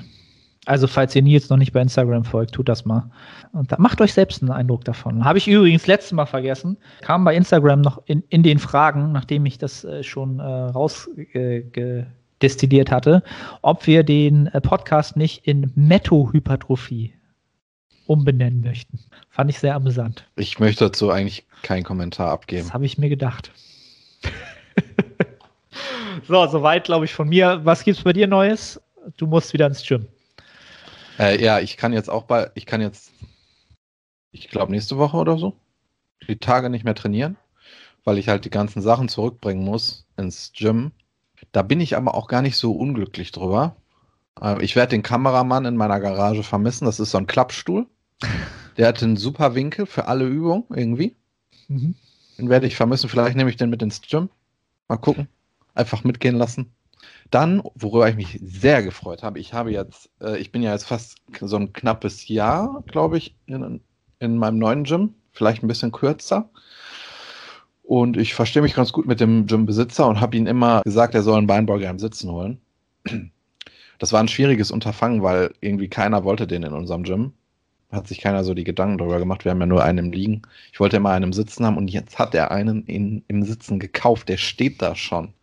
Also, falls ihr Nils noch nicht bei Instagram folgt, tut das mal. Und da, macht euch selbst einen Eindruck davon. Habe ich übrigens letztes Mal vergessen. Kam bei Instagram noch in, in den Fragen, nachdem ich das äh, schon äh, rausge destilliert hatte, ob wir den äh, Podcast nicht in Metto-Hypertrophie umbenennen möchten. Fand ich sehr amüsant. Ich möchte dazu eigentlich keinen Kommentar abgeben. Das habe ich mir gedacht. (laughs) so, soweit, glaube ich, von mir. Was gibt es bei dir Neues? Du musst wieder ins Gym. Äh, ja, ich kann jetzt auch bei, ich kann jetzt, ich glaube, nächste Woche oder so, die Tage nicht mehr trainieren, weil ich halt die ganzen Sachen zurückbringen muss ins Gym da bin ich aber auch gar nicht so unglücklich drüber. Äh, ich werde den Kameramann in meiner Garage vermissen. Das ist so ein Klappstuhl. (laughs) Der hat einen super Winkel für alle Übungen irgendwie. Mhm. Den werde ich vermissen. Vielleicht nehme ich den mit ins Gym. Mal gucken. Einfach mitgehen lassen. Dann, worüber ich mich sehr gefreut habe, ich habe jetzt, äh, ich bin ja jetzt fast so ein knappes Jahr, glaube ich, in, in meinem neuen Gym. Vielleicht ein bisschen kürzer. Und ich verstehe mich ganz gut mit dem Gymbesitzer und habe ihm immer gesagt, er soll einen Beinbeuger im Sitzen holen. Das war ein schwieriges Unterfangen, weil irgendwie keiner wollte den in unserem Gym. Hat sich keiner so die Gedanken darüber gemacht. Wir haben ja nur einen im Liegen. Ich wollte immer einen im Sitzen haben und jetzt hat er einen in, im Sitzen gekauft. Der steht da schon.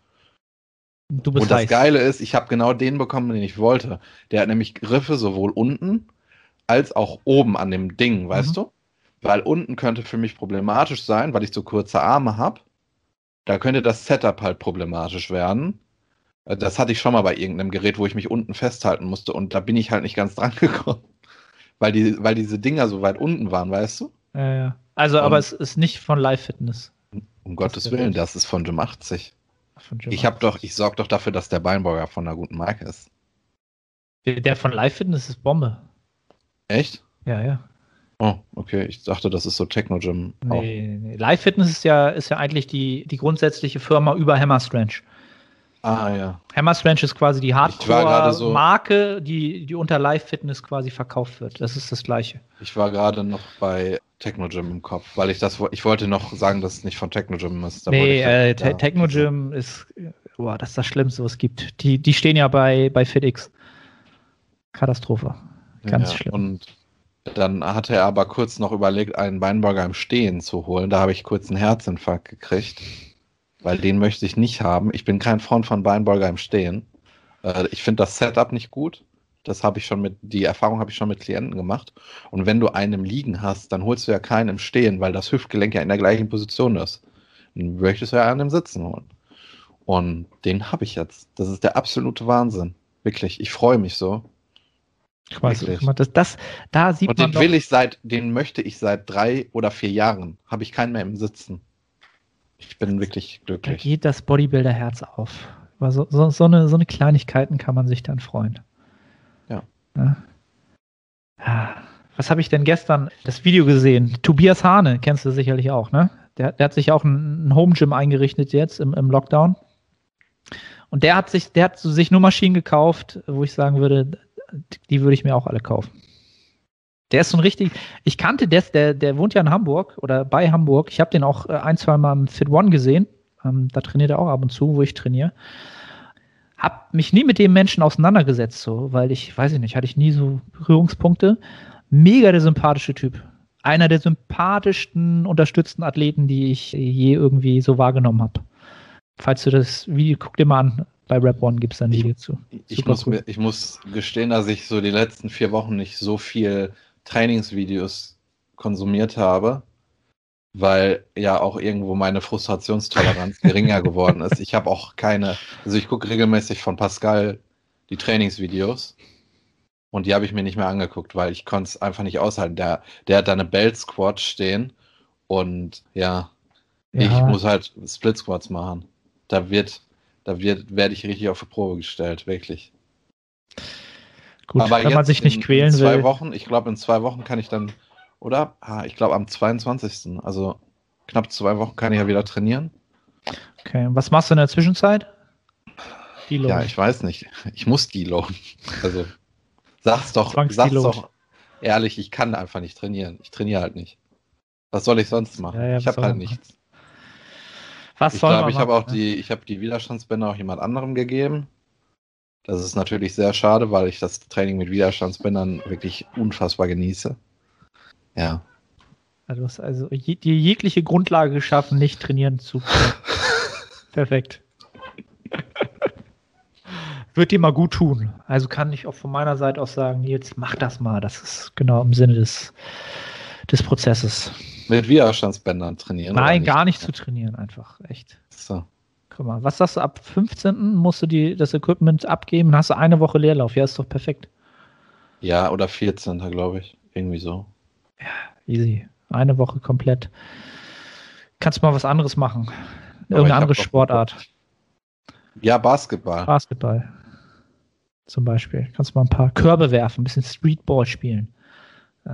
Du bist Und das heiß. Geile ist, ich habe genau den bekommen, den ich wollte. Der hat nämlich Griffe sowohl unten als auch oben an dem Ding, weißt Mhm. du? Weil unten könnte für mich problematisch sein, weil ich so kurze Arme habe. Da könnte das Setup halt problematisch werden. Äh, Das hatte ich schon mal bei irgendeinem Gerät, wo ich mich unten festhalten musste und da bin ich halt nicht ganz (laughs) dran gekommen. Weil, die, weil diese Dinger so weit unten waren, weißt du? Ja, ja. Also, Und- aber es ist nicht von Live Fitness. Um Gottes. Willen, das ist von Gym 80. Von Jim Ich habe doch, ich sorge doch dafür, dass der Beinbeuger von einer guten Marke ist. Der von Live Fitness ist Bombe. Echt? Ja, ja. Oh, okay. Ich dachte, das ist so Techno-Gym. Nee, nee. Live Fitness ist ja, ist ja eigentlich die, die grundsätzliche Firma über Hammer Strange. Ah, ja. Hammer Strange ist quasi die gerade so- Hardcore-Marke, die, die unter Live Fitness quasi verkauft wird. Das ist das Gleiche. Ich war gerade noch bei Techno-Gym im Kopf, weil ich das, ich wollte noch sagen, dass es nicht von Techno-Gym ist. Da nee, ich- äh. Te- Techno Gym ist, boah, das ist das Schlimmste, was es gibt. Die, die stehen ja bei, bei FitX. Katastrophe. Ganz ja, schlimm. Und dann hatte er aber kurz noch überlegt, einen Beinburger im Stehen zu holen. Da habe ich kurz einen Herzinfarkt gekriegt, weil den möchte ich nicht haben. Ich bin kein Freund von Beinburger im Stehen. Äh, ich finde das Setup nicht gut. Das habe ich schon mit, die Erfahrung habe ich schon mit Klienten gemacht. Und wenn du einen im Liegen hast, dann holst du ja keinen im Stehen, weil das Hüftgelenk ja in der gleichen Position ist. Dann möchtest du ja einen im Sitzen holen. Und den habe ich jetzt. Das ist der absolute Wahnsinn. Wirklich. Ich freue mich so. Ich weiß Wirklich. mal, das, das, da sieht Und man den doch, will ich seit, den möchte ich seit drei oder vier Jahren. Habe ich keinen mehr im Sitzen. Ich bin wirklich da glücklich. geht das Bodybuilder-Herz auf. Über so, so, so, eine, so eine Kleinigkeiten kann man sich dann freuen. Ja. Ja. Ah, Was habe ich denn gestern das Video gesehen? Tobias Hane, kennst du sicherlich auch, ne? Der, der hat sich auch ein, Home Gym eingerichtet jetzt im, im Lockdown. Und der hat sich, der hat sich nur Maschinen gekauft, wo ich sagen würde, die würde ich mir auch alle kaufen. Der ist so ein richtig, ich kannte das, der, der wohnt ja in Hamburg oder bei Hamburg. Ich habe den auch äh, ein, zwei Mal im Fit One gesehen. Ähm, da trainiert er auch ab und zu, wo ich trainiere. Hab mich nie mit dem Menschen auseinandergesetzt, so, weil ich, weiß ich nicht, hatte ich nie so Berührungspunkte. Mega der sympathische Typ. Einer der sympathischsten, unterstützten Athleten, die ich je irgendwie so wahrgenommen habe. Falls du das Video, guck dir mal an, bei Rap One gibt es Ich- Video zu. Ich muss, cool. mir, ich muss gestehen, dass ich so die letzten vier Wochen nicht so viel Trainingsvideos konsumiert habe, weil ja auch irgendwo meine Frustrationstoleranz (laughs) geringer geworden ist. Ich habe auch keine, also ich gucke regelmäßig von Pascal die Trainingsvideos und die habe ich mir nicht mehr angeguckt, weil ich konnte es einfach nicht aushalten. Der, der hat da eine Belt Squat stehen und ja, ich Ja, muss halt Split Squats machen. Da wird, da wird, werde ich richtig auf die Probe gestellt, wirklich. gut, Aber wenn man sich nicht in, quälen in zwei will. Wochen, ich glaube, in zwei Wochen kann ich dann, oder? Ah, ich glaube, am 22. Also knapp zwei Wochen kann ich ja wieder trainieren. Okay, und was machst du in der Zwischenzeit? Die Ja, ich weiß nicht. Ich muss deloaden. Also sag's doch, sag's doch ehrlich, ich kann einfach nicht trainieren. Ich trainiere halt nicht. Was soll ich sonst machen? Ja, ja, ich habe halt nichts. Was Ich glaube, ich habe auch die, ich habe die Widerstandsbänder auch jemand anderem gegeben. Das ist natürlich sehr schade, weil ich das Training mit Widerstandsbändern wirklich unfassbar genieße. Ja. Also, du hast also je, dir jegliche Grundlage geschaffen, nicht trainieren zu können. (laughs) Perfekt. Wird dir mal gut tun. Also kann ich auch von meiner Seite aus sagen, Nils, mach das mal. Das ist genau im Sinne des, des Prozesses. Mit Widerstandsbändern trainieren. Nein, gar nicht zu trainieren, einfach. Echt. So. Guck mal, was sagst du, ab 15. musst du die, das Equipment abgeben, hast du eine Woche Leerlauf. Ja, ist doch perfekt. Ja, oder 14. glaube ich. Irgendwie so. Easy. Eine Woche komplett. Kannst mal was anderes machen. Irgendeine andere Sportart. Ja, Basketball. Basketball. Zum Beispiel. Kannst mal ein paar Körbe werfen, ein bisschen Streetball spielen. Äh,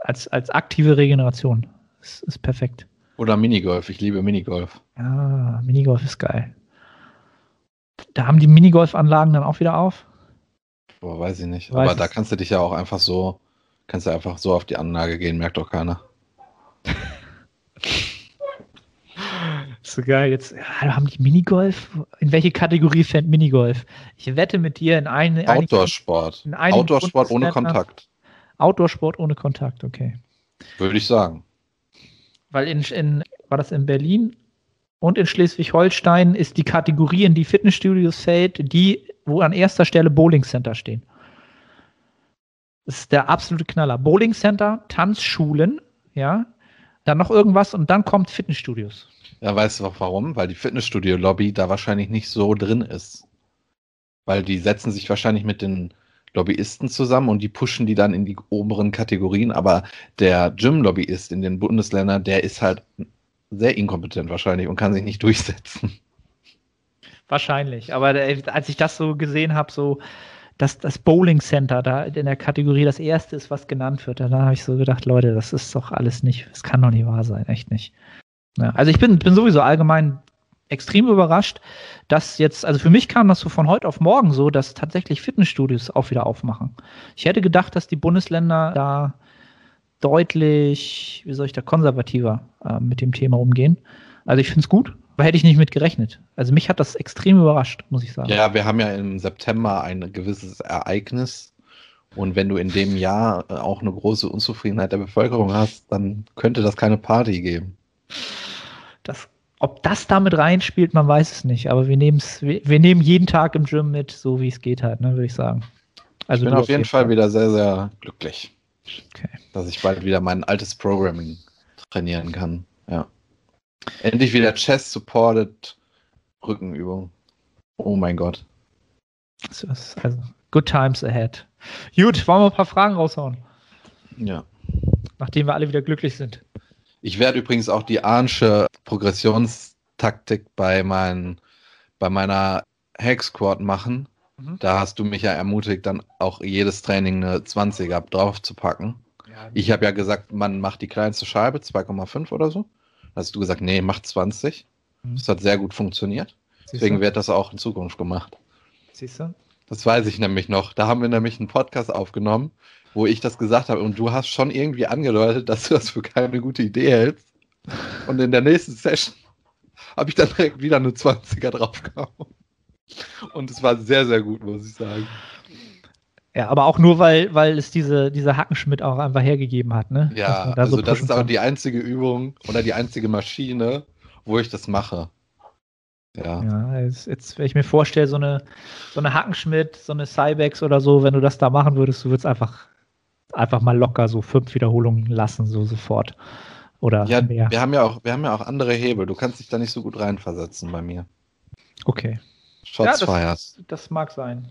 als, als aktive Regeneration. Das ist perfekt. Oder Minigolf. Ich liebe Minigolf. Ja, Minigolf ist geil. Da haben die Minigolfanlagen dann auch wieder auf. Boah, weiß ich nicht. Weiß Aber da kannst du dich ja auch einfach so, kannst du einfach so auf die Anlage gehen, merkt doch keiner. (laughs) So geil. Jetzt ja, haben die Minigolf. In welche Kategorie fällt Minigolf? Ich wette mit dir in eine. Outdoor-Sport. Outdoor-Sport ohne Kontakt. Outdoor-Sport ohne Kontakt, okay. Würde ich sagen. Weil in, in war das in Berlin und in Schleswig-Holstein ist die Kategorie, in die Fitnessstudios fällt, die, wo an erster Stelle Bowling Center stehen. Das ist der absolute Knaller. Bowling Center, Tanzschulen, ja, dann noch irgendwas und dann kommt Fitnessstudios. Ja, weißt du auch warum? Weil die Fitnessstudio-Lobby da wahrscheinlich nicht so drin ist. Weil die setzen sich wahrscheinlich mit den Lobbyisten zusammen und die pushen die dann in die oberen Kategorien. Aber der Gym-Lobbyist in den Bundesländern, der ist halt sehr inkompetent wahrscheinlich und kann sich nicht durchsetzen. Wahrscheinlich. Aber als ich das so gesehen habe, so dass das Bowling Center da in der Kategorie das erste ist, was genannt wird, da habe ich so gedacht, Leute, das ist doch alles nicht, das kann doch nicht wahr sein, echt nicht. Ja, also ich bin, bin sowieso allgemein extrem überrascht, dass jetzt, also für mich kam das so von heute auf morgen so, dass tatsächlich Fitnessstudios auch wieder aufmachen. Ich hätte gedacht, dass die Bundesländer da deutlich, wie soll ich da, konservativer äh, mit dem Thema umgehen. Also ich finde es gut, aber hätte ich nicht mit gerechnet. Also mich hat das extrem überrascht, muss ich sagen. Ja, wir haben ja im September ein gewisses Ereignis. Und wenn du in dem Jahr äh, auch eine große Unzufriedenheit der Bevölkerung hast, dann könnte das keine Party geben. Das, ob das damit reinspielt, man weiß es nicht. Aber wir, wir, wir nehmen jeden Tag im Gym mit, so wie es geht halt, ne, würde ich sagen. Also ich bin auf jeden Fall, Fall wieder sehr, sehr glücklich. Okay. Dass ich bald wieder mein altes Programming trainieren kann. Ja. Endlich wieder Chest-Supported Rückenübung. Oh mein Gott. Also, good times ahead. Gut, wollen wir ein paar Fragen raushauen? Ja. Nachdem wir alle wieder glücklich sind. Ich werde übrigens auch die Arnsche Progressionstaktik bei, mein, bei meiner Hack Squad machen. Mhm. Da hast du mich ja ermutigt, dann auch jedes Training eine 20er drauf zu packen. Ja, ich habe ja gesagt, man macht die kleinste Scheibe, 2,5 oder so. Da hast du gesagt, nee, mach 20. Mhm. Das hat sehr gut funktioniert. Siehst Deswegen du? wird das auch in Zukunft gemacht. Siehst du? Das weiß ich nämlich noch. Da haben wir nämlich einen Podcast aufgenommen, wo ich das gesagt habe. Und du hast schon irgendwie angedeutet, dass du das für keine gute Idee hältst. Und in der nächsten Session habe ich dann direkt wieder eine 20er draufgehauen. Und es war sehr, sehr gut, muss ich sagen. Ja, aber auch nur, weil, weil es diese, diese Hackenschmidt auch einfach hergegeben hat, ne? Ja, da also so das ist aber die einzige Übung oder die einzige Maschine, wo ich das mache. Ja. ja jetzt, jetzt, wenn ich mir vorstelle, so eine, so eine Hackenschmidt, so eine Cybex oder so, wenn du das da machen würdest, du würdest einfach, einfach mal locker so fünf Wiederholungen lassen, so sofort. Oder ja, mehr. Wir haben ja auch, wir haben ja auch andere Hebel. Du kannst dich da nicht so gut reinversetzen bei mir. Okay. Shots ja, das, das mag sein.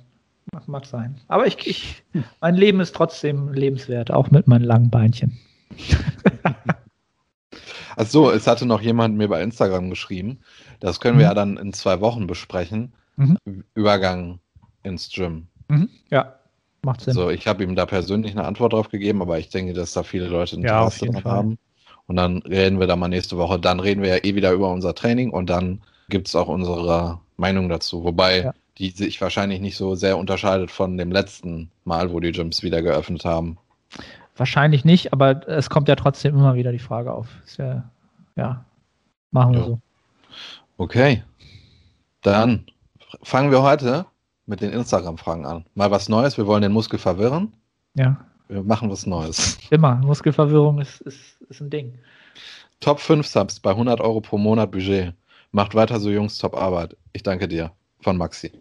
Das mag sein. Aber ich, ich, mein Leben ist trotzdem lebenswert, auch mit meinen langen Beinchen. (laughs) Achso, es hatte noch jemand mir bei Instagram geschrieben. Das können mhm. wir ja dann in zwei Wochen besprechen. Mhm. Übergang ins Gym. Mhm. Ja, macht Sinn. So, ich habe ihm da persönlich eine Antwort drauf gegeben, aber ich denke, dass da viele Leute Interesse ja, haben. Und dann reden wir da mal nächste Woche. Dann reden wir ja eh wieder über unser Training und dann gibt es auch unsere Meinung dazu. Wobei ja. die sich wahrscheinlich nicht so sehr unterscheidet von dem letzten Mal, wo die Gyms wieder geöffnet haben. Wahrscheinlich nicht, aber es kommt ja trotzdem immer wieder die Frage auf. Ja, ja, machen wir ja. so. Okay. Dann fangen wir heute mit den Instagram-Fragen an. Mal was Neues. Wir wollen den Muskel verwirren. Ja. Wir machen was Neues. (laughs) Immer. Muskelverwirrung ist, ist, ist ein Ding. Top 5 Subs bei 100 Euro pro Monat Budget. Macht weiter so, Jungs, top Arbeit. Ich danke dir. Von Maxi.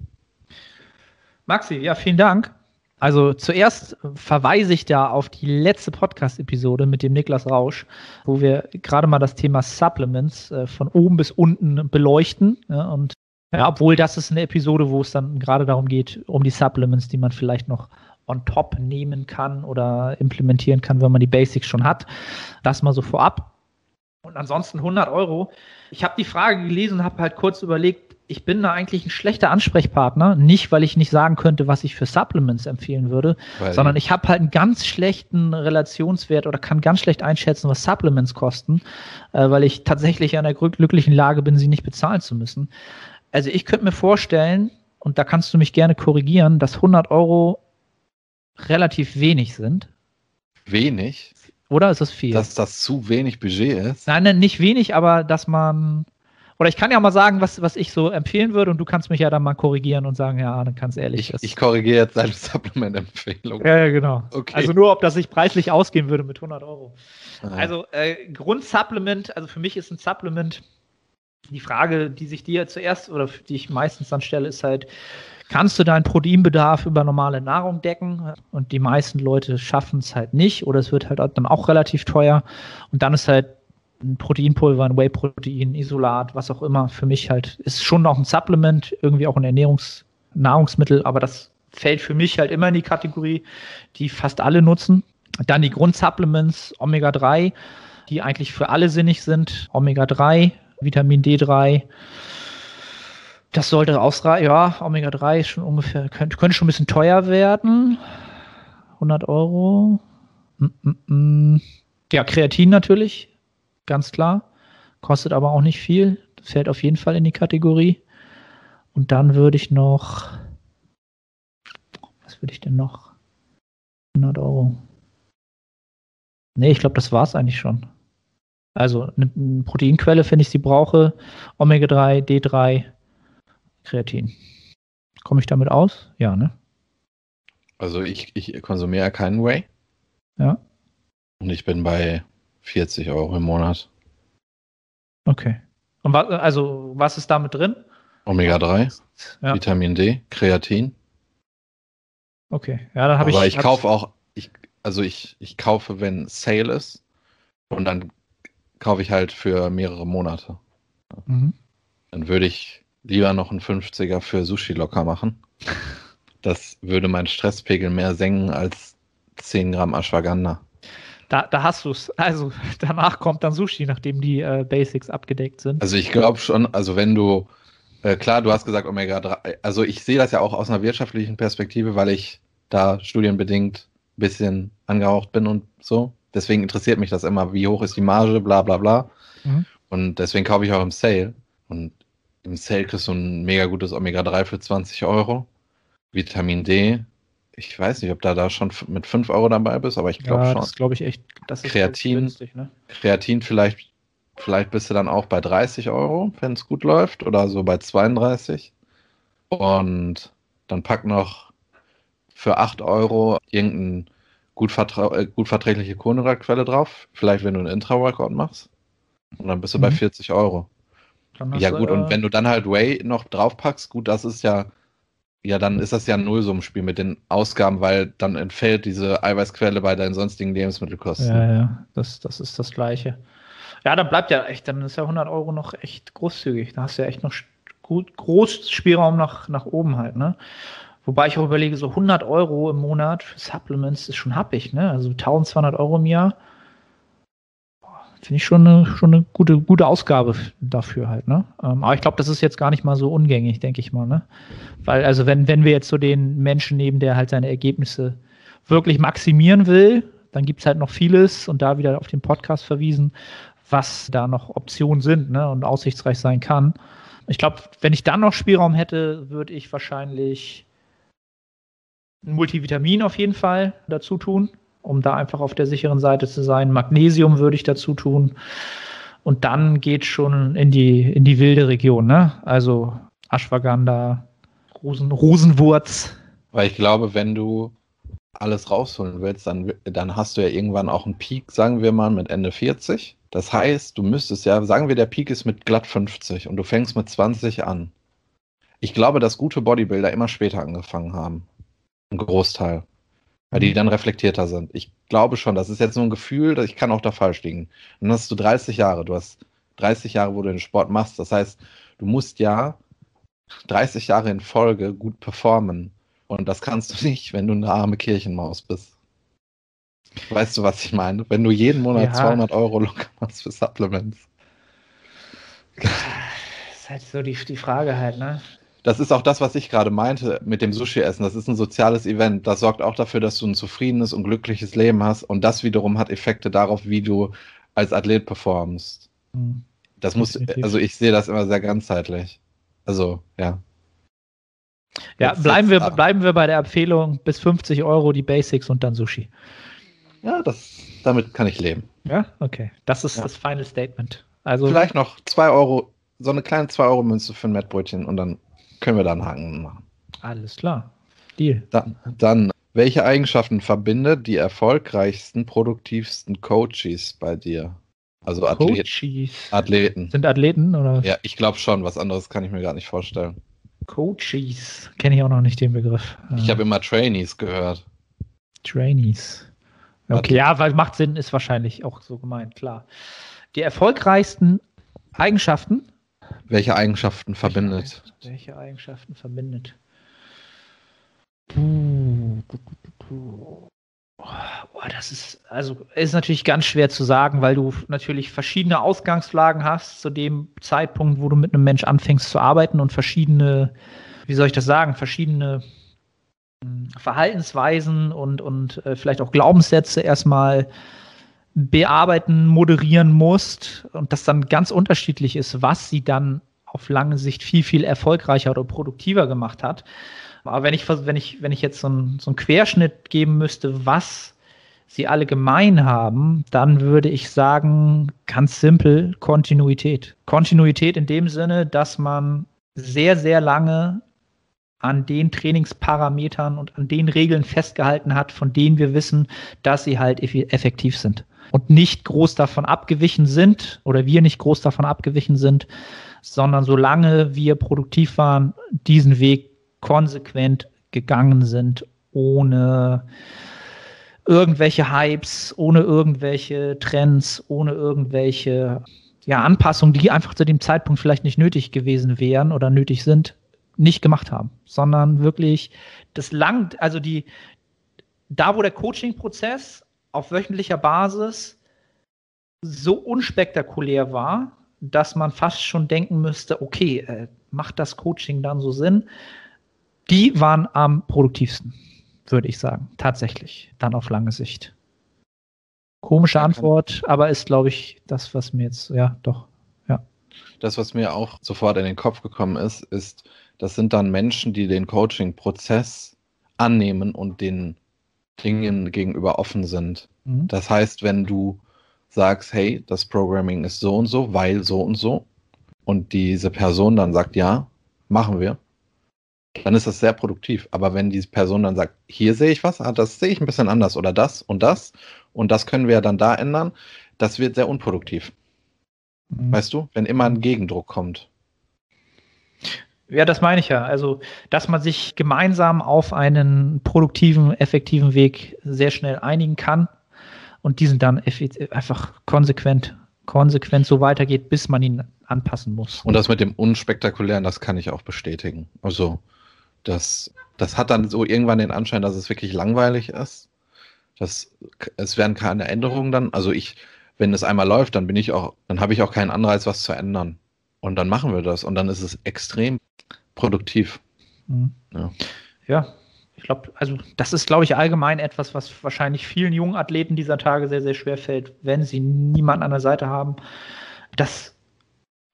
Maxi, ja, vielen Dank. Also zuerst verweise ich da auf die letzte Podcast-Episode mit dem Niklas Rausch, wo wir gerade mal das Thema Supplements äh, von oben bis unten beleuchten. Ja, und ja, obwohl das ist eine Episode, wo es dann gerade darum geht, um die Supplements, die man vielleicht noch on top nehmen kann oder implementieren kann, wenn man die Basics schon hat. Das mal so vorab. Und ansonsten 100 Euro. Ich habe die Frage gelesen und habe halt kurz überlegt, ich bin da eigentlich ein schlechter Ansprechpartner. Nicht, weil ich nicht sagen könnte, was ich für Supplements empfehlen würde, weil sondern ich habe halt einen ganz schlechten Relationswert oder kann ganz schlecht einschätzen, was Supplements kosten, äh, weil ich tatsächlich in der glücklichen Lage bin, sie nicht bezahlen zu müssen. Also ich könnte mir vorstellen, und da kannst du mich gerne korrigieren, dass 100 Euro relativ wenig sind. Wenig? Oder ist das viel? Dass das zu wenig Budget ist? Nein, nein, nicht wenig, aber dass man. Oder ich kann ja mal sagen, was, was ich so empfehlen würde und du kannst mich ja dann mal korrigieren und sagen, ja, dann kannst ehrlich. Ich, ich korrigiere jetzt deine (laughs) Supplement-Empfehlung. Ja, ja, genau. Okay. Also nur, ob das sich preislich ausgehen würde mit 100 Euro. Ah. Also äh, Grundsupplement, also für mich ist ein Supplement, die Frage, die sich dir zuerst oder die ich meistens dann stelle, ist halt, kannst du deinen Proteinbedarf über normale Nahrung decken? Und die meisten Leute schaffen es halt nicht oder es wird halt dann auch relativ teuer. Und dann ist halt ein Proteinpulver, ein Whey-Protein, Isolat, was auch immer, für mich halt, ist schon noch ein Supplement, irgendwie auch ein Ernährungs Nahrungsmittel, aber das fällt für mich halt immer in die Kategorie, die fast alle nutzen. Dann die Grundsupplements, Omega-3, die eigentlich für alle sinnig sind. Omega-3, Vitamin D3. Das sollte ausreichen. Ja, Omega-3 ist schon ungefähr, könnte, könnte schon ein bisschen teuer werden. 100 Euro. Mm, mm, mm. Ja, Kreatin natürlich, ganz klar. Kostet aber auch nicht viel. Fällt auf jeden Fall in die Kategorie. Und dann würde ich noch. Was würde ich denn noch? 100 Euro. Nee, ich glaube, das war es eigentlich schon. Also eine, Proteinquelle, wenn ich sie brauche. Omega-3, D3, Kreatin. Komme ich damit aus? Ja, ne? Also ich, ich konsumiere keinen Whey. Ja. Und ich bin bei 40 Euro im Monat. Okay. Und wa also was ist damit drin? Omega-3, Ja. Vitamin D, Kreatin. Okay. Ja, dann habe ich. Aber ich kaufe auch, ich, also ich, ich kaufe, wenn Sale ist. Und dann kaufe ich halt für mehrere Monate. Mhm. Dann würde ich lieber noch einen 50er für Sushi locker machen. Das würde meinen Stresspegel mehr senken als 10 Gramm Ashwagandha. Da, da hast du es. Also (laughs) danach kommt dann Sushi, nachdem die äh, Basics abgedeckt sind. Also ich glaube schon, also wenn du, äh, klar, du hast gesagt Omega-3, also ich sehe das ja auch aus einer wirtschaftlichen Perspektive, weil ich da studienbedingt ein bisschen angehaucht bin und so. Deswegen interessiert mich das immer, wie hoch ist die Marge, bla bla bla. Mhm. Und deswegen kaufe ich auch im Sale. Und im Sale kriegst du ein mega gutes Omega-3 für 20 Euro. Vitamin D, ich weiß nicht, ob da da schon mit 5 Euro dabei bist, aber ich glaube ja, schon. das glaube ich echt. Das ist Kreatin. günstig, ne? Kreatin vielleicht, vielleicht bist du dann auch bei 30 Euro, wenn es gut läuft, oder so bei 32. Und dann pack noch für 8 Euro irgendeine gut, vertra äh, gut verträgliche Kohlenhydratquelle drauf. Vielleicht, wenn du einen Intra-Workout machst. Und dann bist du bei Mhm. 40 Euro. Ja, du, gut, äh, und wenn du dann halt Whey noch draufpackst, gut, das ist ja, ja, dann ist das ja ein Nullsummenspiel mit den Ausgaben, weil dann entfällt diese Eiweißquelle bei deinen sonstigen Lebensmittelkosten. Ja, ja, das, das ist das Gleiche. Ja, dann bleibt ja echt, dann ist ja 100 Euro noch echt großzügig. Da hast du ja echt noch gut, groß Spielraum nach, nach oben halt, ne? Wobei ich auch überlege, so 100 Euro im Monat für Supplements ist schon happig, ne? Also 1200 Euro im Jahr. Finde ich schon eine, schon eine gute, gute Ausgabe dafür halt, ne? Ähm, aber ich glaube, das ist jetzt gar nicht mal so ungängig, denke ich mal, ne? Weil, also wenn, wenn wir jetzt so den Menschen nehmen, der halt seine Ergebnisse wirklich maximieren will, dann gibt es halt noch vieles und da wieder auf den Podcast verwiesen, was da noch Optionen sind ne, und aussichtsreich sein kann. Ich glaube, wenn ich dann noch Spielraum hätte, würde ich wahrscheinlich ein Multivitamin auf jeden Fall dazu tun, um da einfach auf der sicheren Seite zu sein. Magnesium würde ich dazu tun. Und dann geht schon in die, in die wilde Region, ne? Also Ashwagandha, Rosen, Rosenwurz. Weil ich glaube, wenn du alles rausholen willst, dann, dann hast du ja irgendwann auch einen Peak, sagen wir mal, mit Ende 40. Das heißt, du müsstest ja, sagen wir, der Peak ist mit glatt 50 und du fängst mit 20 an. Ich glaube, dass gute Bodybuilder immer später angefangen haben. Ein Großteil. Weil die dann reflektierter sind. Ich glaube schon, das ist jetzt nur ein Gefühl, ich kann auch da falsch liegen. Dann hast du 30 Jahre, du hast 30 Jahre, wo du den Sport machst. Das heißt, du musst ja 30 Jahre in Folge gut performen. Und das kannst du (laughs) nicht, wenn du eine arme Kirchenmaus bist. Weißt du, was ich meine? Wenn du jeden Monat Ja. 200 Euro locker machst für Supplements. Das ist halt so die, die Frage halt, ne? Das ist auch das, was ich gerade meinte mit dem Sushi-Essen. Das ist ein soziales Event. Das sorgt auch dafür, dass du ein zufriedenes und glückliches Leben hast. Und das wiederum hat Effekte darauf, wie du als Athlet performst. Hm. Das muss, also ich sehe das immer sehr ganzheitlich. Also, ja. Ja, Jetzt- bleiben wir, jetzt- bleiben wir bei der Empfehlung bis 50 Euro die Basics und dann Sushi. Ja, das, damit kann ich leben. Ja, okay. Das ist Ja. das Final Statement. Also, Vielleicht noch 2 Euro so eine kleine 2-Euro-Münze für ein Mettbrötchen und dann können wir da einen Haken machen. Alles klar. Deal. Dann, dann, welche Eigenschaften verbindet die erfolgreichsten, produktivsten Coaches bei dir? Also Athleten. Coaches. Athleten. Sind Athleten oder Ja, ich glaube schon. Was anderes kann ich mir gar nicht vorstellen. Coaches? Kenne ich auch noch nicht den Begriff. Ich Äh, habe immer Trainees gehört. Trainees. Okay, ja, weil macht Sinn, ist wahrscheinlich auch so gemeint, klar. Die erfolgreichsten Eigenschaften. Welche Eigenschaften verbindet? Welche Eigenschaften verbindet? Puh, das ist, also ist natürlich ganz schwer zu sagen, weil du natürlich verschiedene Ausgangslagen hast zu dem Zeitpunkt, wo du mit einem Mensch anfängst zu arbeiten und verschiedene, wie soll ich das sagen, verschiedene mh, Verhaltensweisen und, und äh, vielleicht auch Glaubenssätze erstmal bearbeiten, moderieren musst und das dann ganz unterschiedlich ist, was sie dann auf lange Sicht viel, viel erfolgreicher oder produktiver gemacht hat. Aber wenn ich, wenn ich, wenn ich jetzt so einen, so einen Querschnitt geben müsste, was sie alle gemein haben, dann würde ich sagen, ganz simpel Kontinuität. Kontinuität in dem Sinne, dass man sehr, sehr lange an den Trainingsparametern und an den Regeln festgehalten hat, von denen wir wissen, dass sie halt effektiv sind. Und nicht groß davon abgewichen sind oder wir nicht groß davon abgewichen sind, sondern solange wir produktiv waren, diesen Weg konsequent gegangen sind, ohne irgendwelche Hypes, ohne irgendwelche Trends, ohne irgendwelche ja, Anpassungen, die einfach zu dem Zeitpunkt vielleicht nicht nötig gewesen wären oder nötig sind, nicht gemacht haben, sondern wirklich das lang, also die, da wo der Coaching-Prozess auf wöchentlicher Basis so unspektakulär war, dass man fast schon denken müsste, okay, äh, macht das Coaching dann so Sinn? Die waren am produktivsten, würde ich sagen, tatsächlich, dann auf lange Sicht. Komische Antwort, aber ist, glaube ich, das, was mir jetzt, ja, doch. Das, was mir auch sofort in den Kopf gekommen ist, ist, das sind dann Menschen, die den Coaching-Prozess annehmen und den Dingen gegenüber offen sind. Mhm. Das heißt, wenn du sagst, hey, das Programming ist so und so, weil so und so, und diese Person dann sagt, ja, machen wir, dann ist das sehr produktiv. Aber wenn diese Person dann sagt, hier sehe ich was, ah, das sehe ich ein bisschen anders oder das und das und das können wir dann da ändern, das wird sehr unproduktiv. Mhm. Weißt du, wenn immer ein Gegendruck kommt. Ja, das meine ich ja. Also, dass man sich gemeinsam auf einen produktiven, effektiven Weg sehr schnell einigen kann und diesen dann einfach konsequent, konsequent so weitergeht, bis man ihn anpassen muss. Und das mit dem Unspektakulären, das kann ich auch bestätigen. Also, das, das hat dann so irgendwann den Anschein, dass es wirklich langweilig ist. Das, es werden keine Änderungen dann. Also ich, wenn es einmal läuft, dann bin ich auch, dann habe ich auch keinen Anreiz, was zu ändern. Und dann machen wir das. Und dann ist es extrem produktiv. Mhm. Ja. Ja, ich glaube, also das ist, glaube ich, allgemein etwas, was wahrscheinlich vielen jungen Athleten dieser Tage sehr, sehr schwer fällt, wenn sie niemanden an der Seite haben. Das,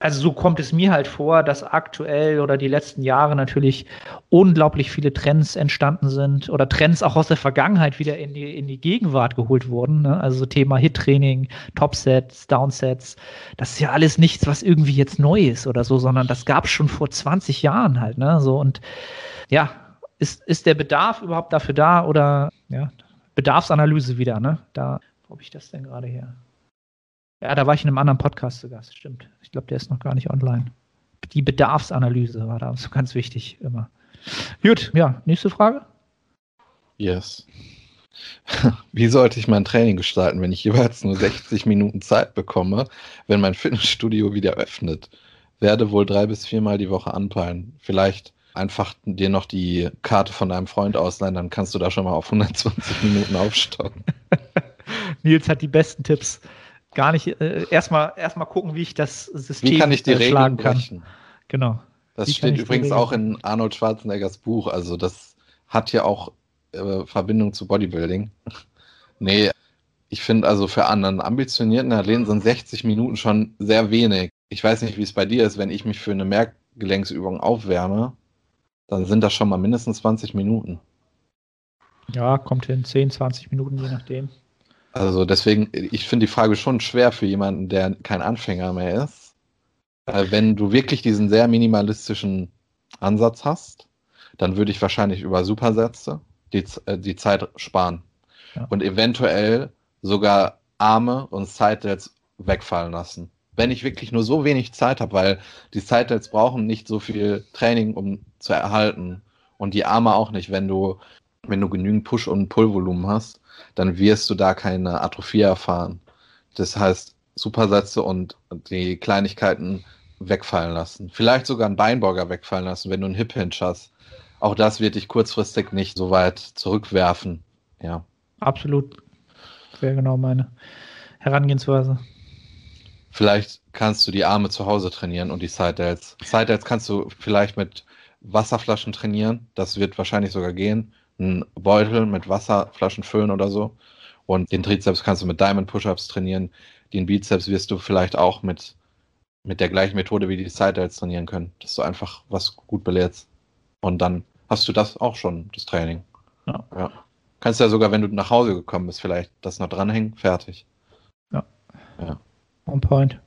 also so kommt es mir halt vor, dass aktuell oder die letzten Jahre natürlich unglaublich viele Trends entstanden sind oder Trends auch aus der Vergangenheit wieder in die, in die Gegenwart geholt wurden. Ne? Also so Thema Hit-Training, Topsets, Downsets. Das ist ja alles nichts, was irgendwie jetzt neu ist oder so, sondern das gab es schon vor 20 Jahren halt. Ne? So und ja, ist, ist der Bedarf überhaupt dafür da oder ja, Bedarfsanalyse wieder, ne? Da, wo habe ich das denn gerade her? Ja, da war ich in einem anderen Podcast zu Gast, stimmt. Ich glaube, der ist noch gar nicht online. Die Bedarfsanalyse war da (laughs) so ganz wichtig immer. Gut, ja, nächste Frage. Yes. (laughs) Wie sollte ich mein Training gestalten, wenn ich jeweils nur 60 Minuten Zeit bekomme, wenn mein Fitnessstudio wieder öffnet? Werde wohl drei bis viermal die Woche anpeilen. Vielleicht einfach dir noch die Karte von deinem Freund ausleihen, dann kannst du da schon mal auf 120 Minuten aufstocken. (laughs) Nils hat die besten Tipps. Gar nicht, äh, erstmal erstmal gucken, wie ich das System Wie kann ich die äh, Regeln schlagen kann. brechen? Genau. Das Wie steht übrigens Regeln auch in Arnold Schwarzeneggers Buch. Also das hat ja auch äh, Verbindung zu Bodybuilding. (laughs) nee, ich finde also für einen ambitionierten Athleten sind 60 Minuten schon sehr wenig. Ich weiß nicht, wie es bei dir ist, wenn ich mich für eine Merkgelenksübung aufwärme, dann sind das schon mal mindestens 20 Minuten. Ja, kommt hin, 10, 20 Minuten, je nachdem. Also deswegen, ich finde die Frage schon schwer für jemanden, der kein Anfänger mehr ist. Wenn du wirklich diesen sehr minimalistischen Ansatz hast, dann würde ich wahrscheinlich über Supersätze die, äh, die Zeit sparen. Ja. Und eventuell sogar Arme und Sidelets wegfallen lassen. Wenn ich wirklich nur so wenig Zeit habe, weil die Sidelets brauchen nicht so viel Training, um zu erhalten. Und die Arme auch nicht, wenn du, wenn du genügend Push- und Pullvolumen hast, dann wirst du da keine Atrophie erfahren. Das heißt, Supersätze und die Kleinigkeiten wegfallen lassen. Vielleicht sogar einen Beinburger wegfallen lassen, wenn du einen Hip Hinge hast. Auch das wird dich kurzfristig nicht so weit zurückwerfen. Ja. Absolut. Wäre genau meine Herangehensweise. Vielleicht kannst du die Arme zu Hause trainieren und die Side Delts. Side Delts kannst du vielleicht mit Wasserflaschen trainieren. Das wird wahrscheinlich sogar gehen. Ein Beutel mit Wasserflaschen füllen oder so. Und den Trizeps kannst du mit Diamond Push-Ups trainieren. Den Bizeps wirst du vielleicht auch mit, mit der gleichen Methode wie die Side Delts trainieren können. Dass du einfach was gut belehrst. Und dann hast du das auch schon, das Training. Ja. ja. Kannst ja sogar, wenn du nach Hause gekommen bist, vielleicht das noch dranhängen, fertig. Ja. Ja. On point.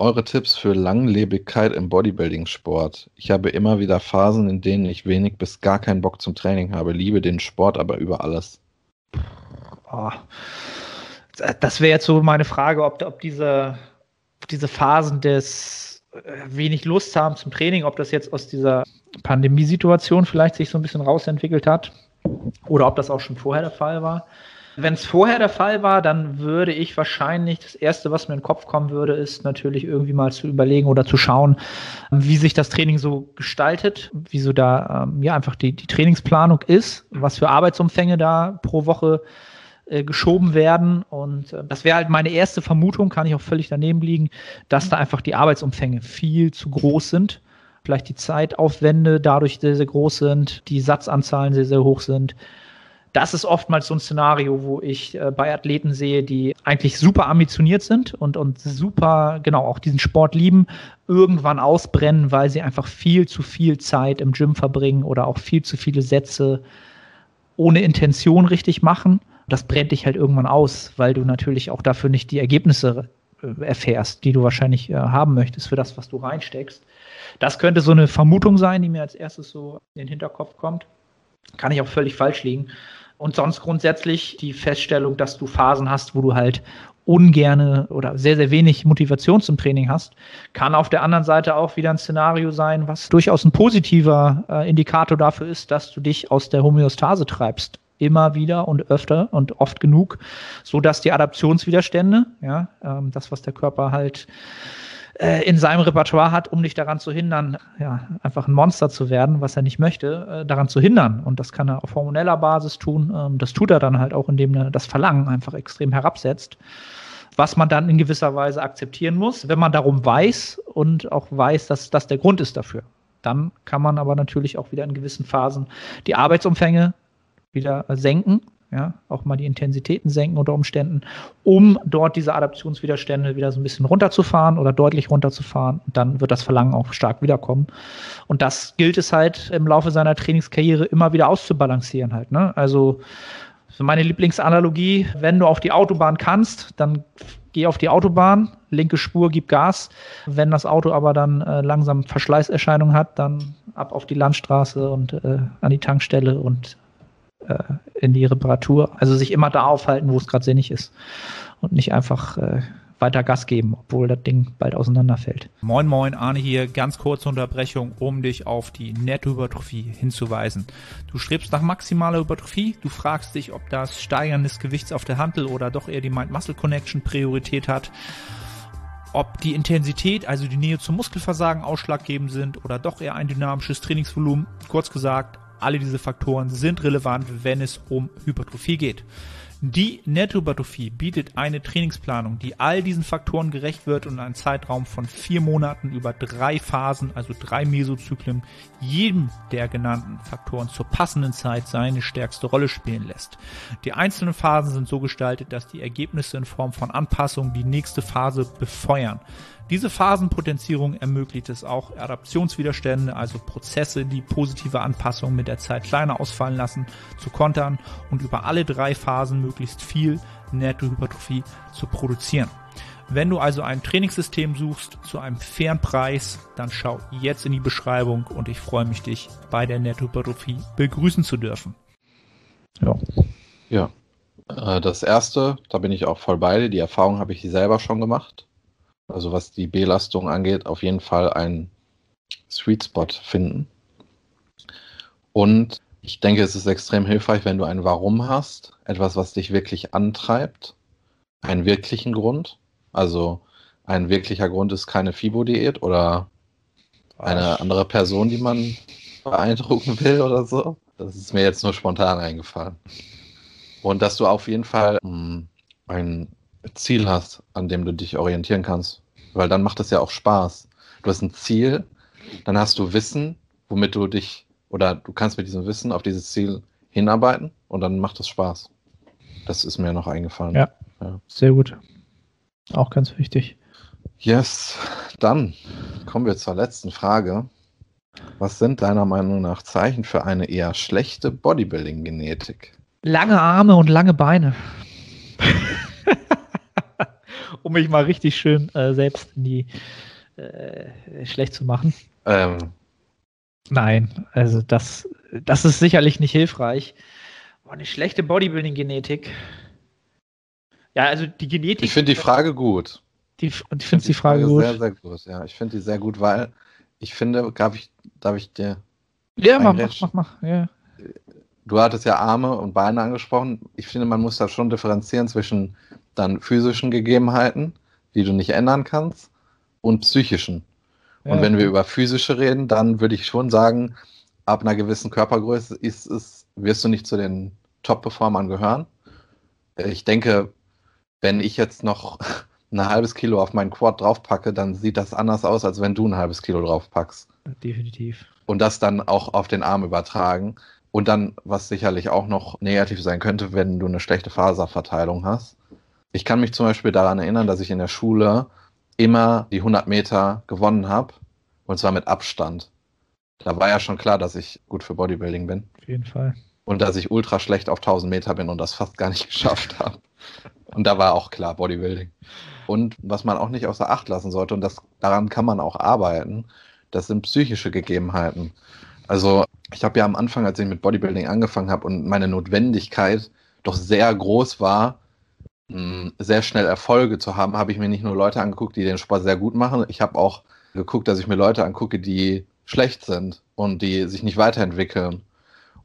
Eure Tipps für Langlebigkeit im Bodybuilding-Sport. Ich habe immer wieder Phasen, in denen ich wenig bis gar keinen Bock zum Training habe, liebe den Sport aber über alles. Oh. Das wäre jetzt so meine Frage, ob, ob diese, diese Phasen des äh, wenig Lust haben zum Training, ob das jetzt aus dieser Pandemiesituation vielleicht sich so ein bisschen rausentwickelt hat oder ob das auch schon vorher der Fall war. Wenn es vorher der Fall war, dann würde ich wahrscheinlich, das Erste, was mir in den Kopf kommen würde, ist natürlich irgendwie mal zu überlegen oder zu schauen, wie sich das Training so gestaltet, wie so da ähm, ja einfach die, die Trainingsplanung ist, was für Arbeitsumfänge da pro Woche äh, geschoben werden. Und äh, das wäre halt meine erste Vermutung, kann ich auch völlig daneben liegen, dass da einfach die Arbeitsumfänge viel zu groß sind. Vielleicht die Zeitaufwände dadurch sehr, sehr groß sind, die Satzanzahlen sehr, sehr hoch sind das ist oftmals so ein Szenario, wo ich äh, bei Athleten sehe, die eigentlich super ambitioniert sind und, und super, genau, auch diesen Sport lieben, irgendwann ausbrennen, weil sie einfach viel zu viel Zeit im Gym verbringen oder auch viel zu viele Sätze ohne Intention richtig machen. Das brennt dich halt irgendwann aus, weil du natürlich auch dafür nicht die Ergebnisse äh, erfährst, die du wahrscheinlich äh, haben möchtest für das, was du reinsteckst. Das könnte so eine Vermutung sein, die mir als erstes so in den Hinterkopf kommt. Kann ich auch völlig falsch liegen. Und sonst grundsätzlich die Feststellung, dass du Phasen hast, wo du halt ungerne oder sehr, sehr wenig Motivation zum Training hast, kann auf der anderen Seite auch wieder ein Szenario sein, was durchaus ein positiver äh, Indikator dafür ist, dass du dich aus der Homöostase treibst. Immer wieder und öfter und oft genug, so dass die Adaptionswiderstände, ja, ähm, das, was der Körper halt äh, in seinem Repertoire hat, um dich daran zu hindern, ja, einfach ein Monster zu werden, was er nicht möchte, äh, daran zu hindern. Und das kann er auf hormoneller Basis tun. Ähm, das tut er dann halt auch, indem er das Verlangen einfach extrem herabsetzt. Was man dann in gewisser Weise akzeptieren muss, wenn man darum weiß und auch weiß, dass das der Grund ist dafür. Dann kann man aber natürlich auch wieder in gewissen Phasen die Arbeitsumfänge wieder senken ja, auch mal die Intensitäten senken unter Umständen, um dort diese Adaptionswiderstände wieder so ein bisschen runterzufahren oder deutlich runterzufahren. Dann wird das Verlangen auch stark wiederkommen. Und das gilt es halt im Laufe seiner Trainingskarriere immer wieder auszubalancieren halt. Ne? Also meine Lieblingsanalogie, wenn du auf die Autobahn kannst, dann geh auf die Autobahn, linke Spur, gib Gas. Wenn das Auto aber dann äh, langsam Verschleißerscheinungen hat, dann ab auf die Landstraße und äh, an die Tankstelle und in die Reparatur. Also sich immer da aufhalten, wo es gerade sinnig ist und nicht einfach äh, weiter Gas geben, obwohl das Ding bald auseinanderfällt. Moin Moin, Arne hier. Ganz kurze Unterbrechung, um dich auf die Nettohypertrophie hinzuweisen. Du strebst nach maximaler Hypertrophie, du fragst dich, ob das Steigern des Gewichts auf der Handel oder doch eher die Mind-Muscle-Connection Priorität hat ob die Intensität, also die Nähe zum Muskelversagen ausschlaggebend sind oder doch eher ein dynamisches Trainingsvolumen. Kurz gesagt, alle diese Faktoren sind relevant, wenn es um Hypertrophie geht. Die Nettohypertrophie bietet eine Trainingsplanung, die all diesen Faktoren gerecht wird und einen Zeitraum von vier Monaten über drei Phasen, also drei Mesozyklen, jedem der genannten Faktoren zur passenden Zeit seine stärkste Rolle spielen lässt. Die einzelnen Phasen sind so gestaltet, dass die Ergebnisse in Form von Anpassungen die nächste Phase befeuern. Diese Phasenpotenzierung ermöglicht es auch, Adaptionswiderstände, also Prozesse, die positive Anpassungen mit der Zeit kleiner ausfallen lassen, zu kontern und über alle drei Phasen möglichst viel Nettohypertrophie zu produzieren. Wenn du also ein Trainingssystem suchst zu einem fairen Preis, dann schau jetzt in die Beschreibung und ich freue mich, dich bei der Nettohypertrophie begrüßen zu dürfen. Ja. Ja. Äh, das erste, da bin ich auch voll bei dir. Die Erfahrung habe ich selber schon gemacht. Also was die Belastung angeht, auf jeden Fall ein Sweet Spot finden. Und ich denke, es ist extrem hilfreich, wenn du ein Warum hast, etwas, was dich wirklich antreibt, einen wirklichen Grund. Also ein wirklicher Grund ist keine FIBO-Diät oder eine andere Person, die man beeindrucken will oder so. Das ist mir jetzt nur spontan eingefallen. Und dass du auf jeden Fall mh, hm, ein Ziel hast, an dem du dich orientieren kannst. Weil dann macht es ja auch Spaß. Du hast ein Ziel, dann hast du Wissen, womit du dich oder du kannst mit diesem Wissen auf dieses Ziel hinarbeiten und dann macht es Spaß. Das ist mir noch eingefallen. Ja, ja. sehr gut. Auch ganz wichtig. Yes, dann kommen wir zur letzten Frage. Was sind deiner Meinung nach Zeichen für eine eher schlechte Bodybuilding-Genetik? Lange Arme und lange Beine. (laughs) um mich mal richtig schön äh, selbst in die äh, schlecht zu machen. Ähm, Nein, also das, das ist sicherlich nicht hilfreich. Boah, eine schlechte Bodybuilding-Genetik. Ja, also die Genetik. Ich finde die Frage gut. Die, ich finde find die Frage, Frage gut. Sehr, sehr gut, ja. Ich finde die sehr gut, weil ich finde, darf ich, darf ich dir. Ja, mach, mach, mach, mach, ja. Du hattest ja Arme und Beine angesprochen. Ich finde, man muss da schon differenzieren zwischen dann physischen Gegebenheiten, die du nicht ändern kannst, und psychischen. Und ja. wenn wir über physische reden, dann würde ich schon sagen, ab einer gewissen Körpergröße ist es, wirst du nicht zu den Top-Performern gehören. Ich denke, wenn ich jetzt noch (laughs) ein halbes Kilo auf meinen Quad draufpacke, dann sieht das anders aus, als wenn du ein halbes Kilo draufpackst. Definitiv. Und das dann auch auf den Arm übertragen. Und dann, was sicherlich auch noch negativ sein könnte, wenn du eine schlechte Faserverteilung hast. Ich kann mich zum Beispiel daran erinnern, dass ich in der Schule immer die 100 Meter gewonnen habe. Und zwar mit Abstand. Da war ja schon klar, dass ich gut für Bodybuilding bin. Auf jeden Fall. Und dass ich ultra schlecht auf 1000 Meter bin und das fast gar nicht (laughs) geschafft habe. Und da war auch klar Bodybuilding. Und was man auch nicht außer Acht lassen sollte, und das, daran kann man auch arbeiten, das sind psychische Gegebenheiten. Also ich habe ja am Anfang, als ich mit Bodybuilding angefangen habe und meine Notwendigkeit doch sehr groß war, sehr schnell Erfolge zu haben, habe ich mir nicht nur Leute angeguckt, die den Sport sehr gut machen. Ich habe auch geguckt, dass ich mir Leute angucke, die schlecht sind und die sich nicht weiterentwickeln.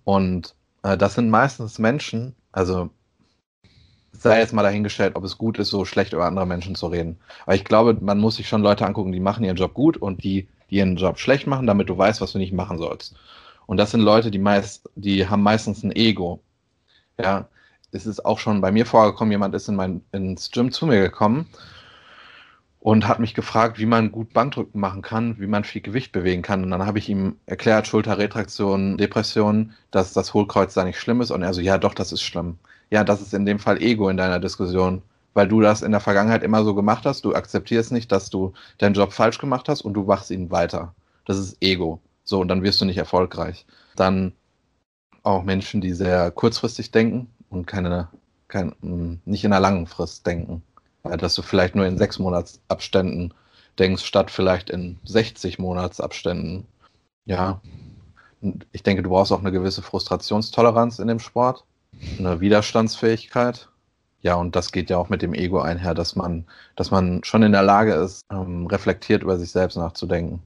Und äh, das sind meistens Menschen, also sei jetzt mal dahingestellt, ob es gut ist, so schlecht über andere Menschen zu reden. Aber ich glaube, man muss sich schon Leute angucken, die machen ihren Job gut und die, die ihren Job schlecht machen, damit du weißt, was du nicht machen sollst. Und das sind Leute, die meist, die haben meistens ein Ego. Ja, es ist auch schon bei mir vorgekommen, jemand ist in mein, ins Gym zu mir gekommen und hat mich gefragt, wie man gut Bankdrücken machen kann, wie man viel Gewicht bewegen kann. Und dann habe ich ihm erklärt, Schulterretraktion, Depression, dass das Hohlkreuz da nicht schlimm ist. Und er so, ja, doch, das ist schlimm. Ja, das ist in dem Fall Ego in deiner Diskussion, weil du das in der Vergangenheit immer so gemacht hast. Du akzeptierst nicht, dass du deinen Job falsch gemacht hast und du machst ihn weiter. Das ist Ego. So, und dann wirst du nicht erfolgreich. Dann auch Menschen, die sehr kurzfristig denken und keine, kein, nicht in einer langen Frist denken. Ja, dass du vielleicht nur in sechs Monatsabständen denkst, statt vielleicht in 60 Monatsabständen. Ja, ich denke, du brauchst auch eine gewisse Frustrationstoleranz in dem Sport, eine Widerstandsfähigkeit. Ja, und das geht ja auch mit dem Ego einher, dass man, dass man schon in der Lage ist, ähm, reflektiert über sich selbst nachzudenken.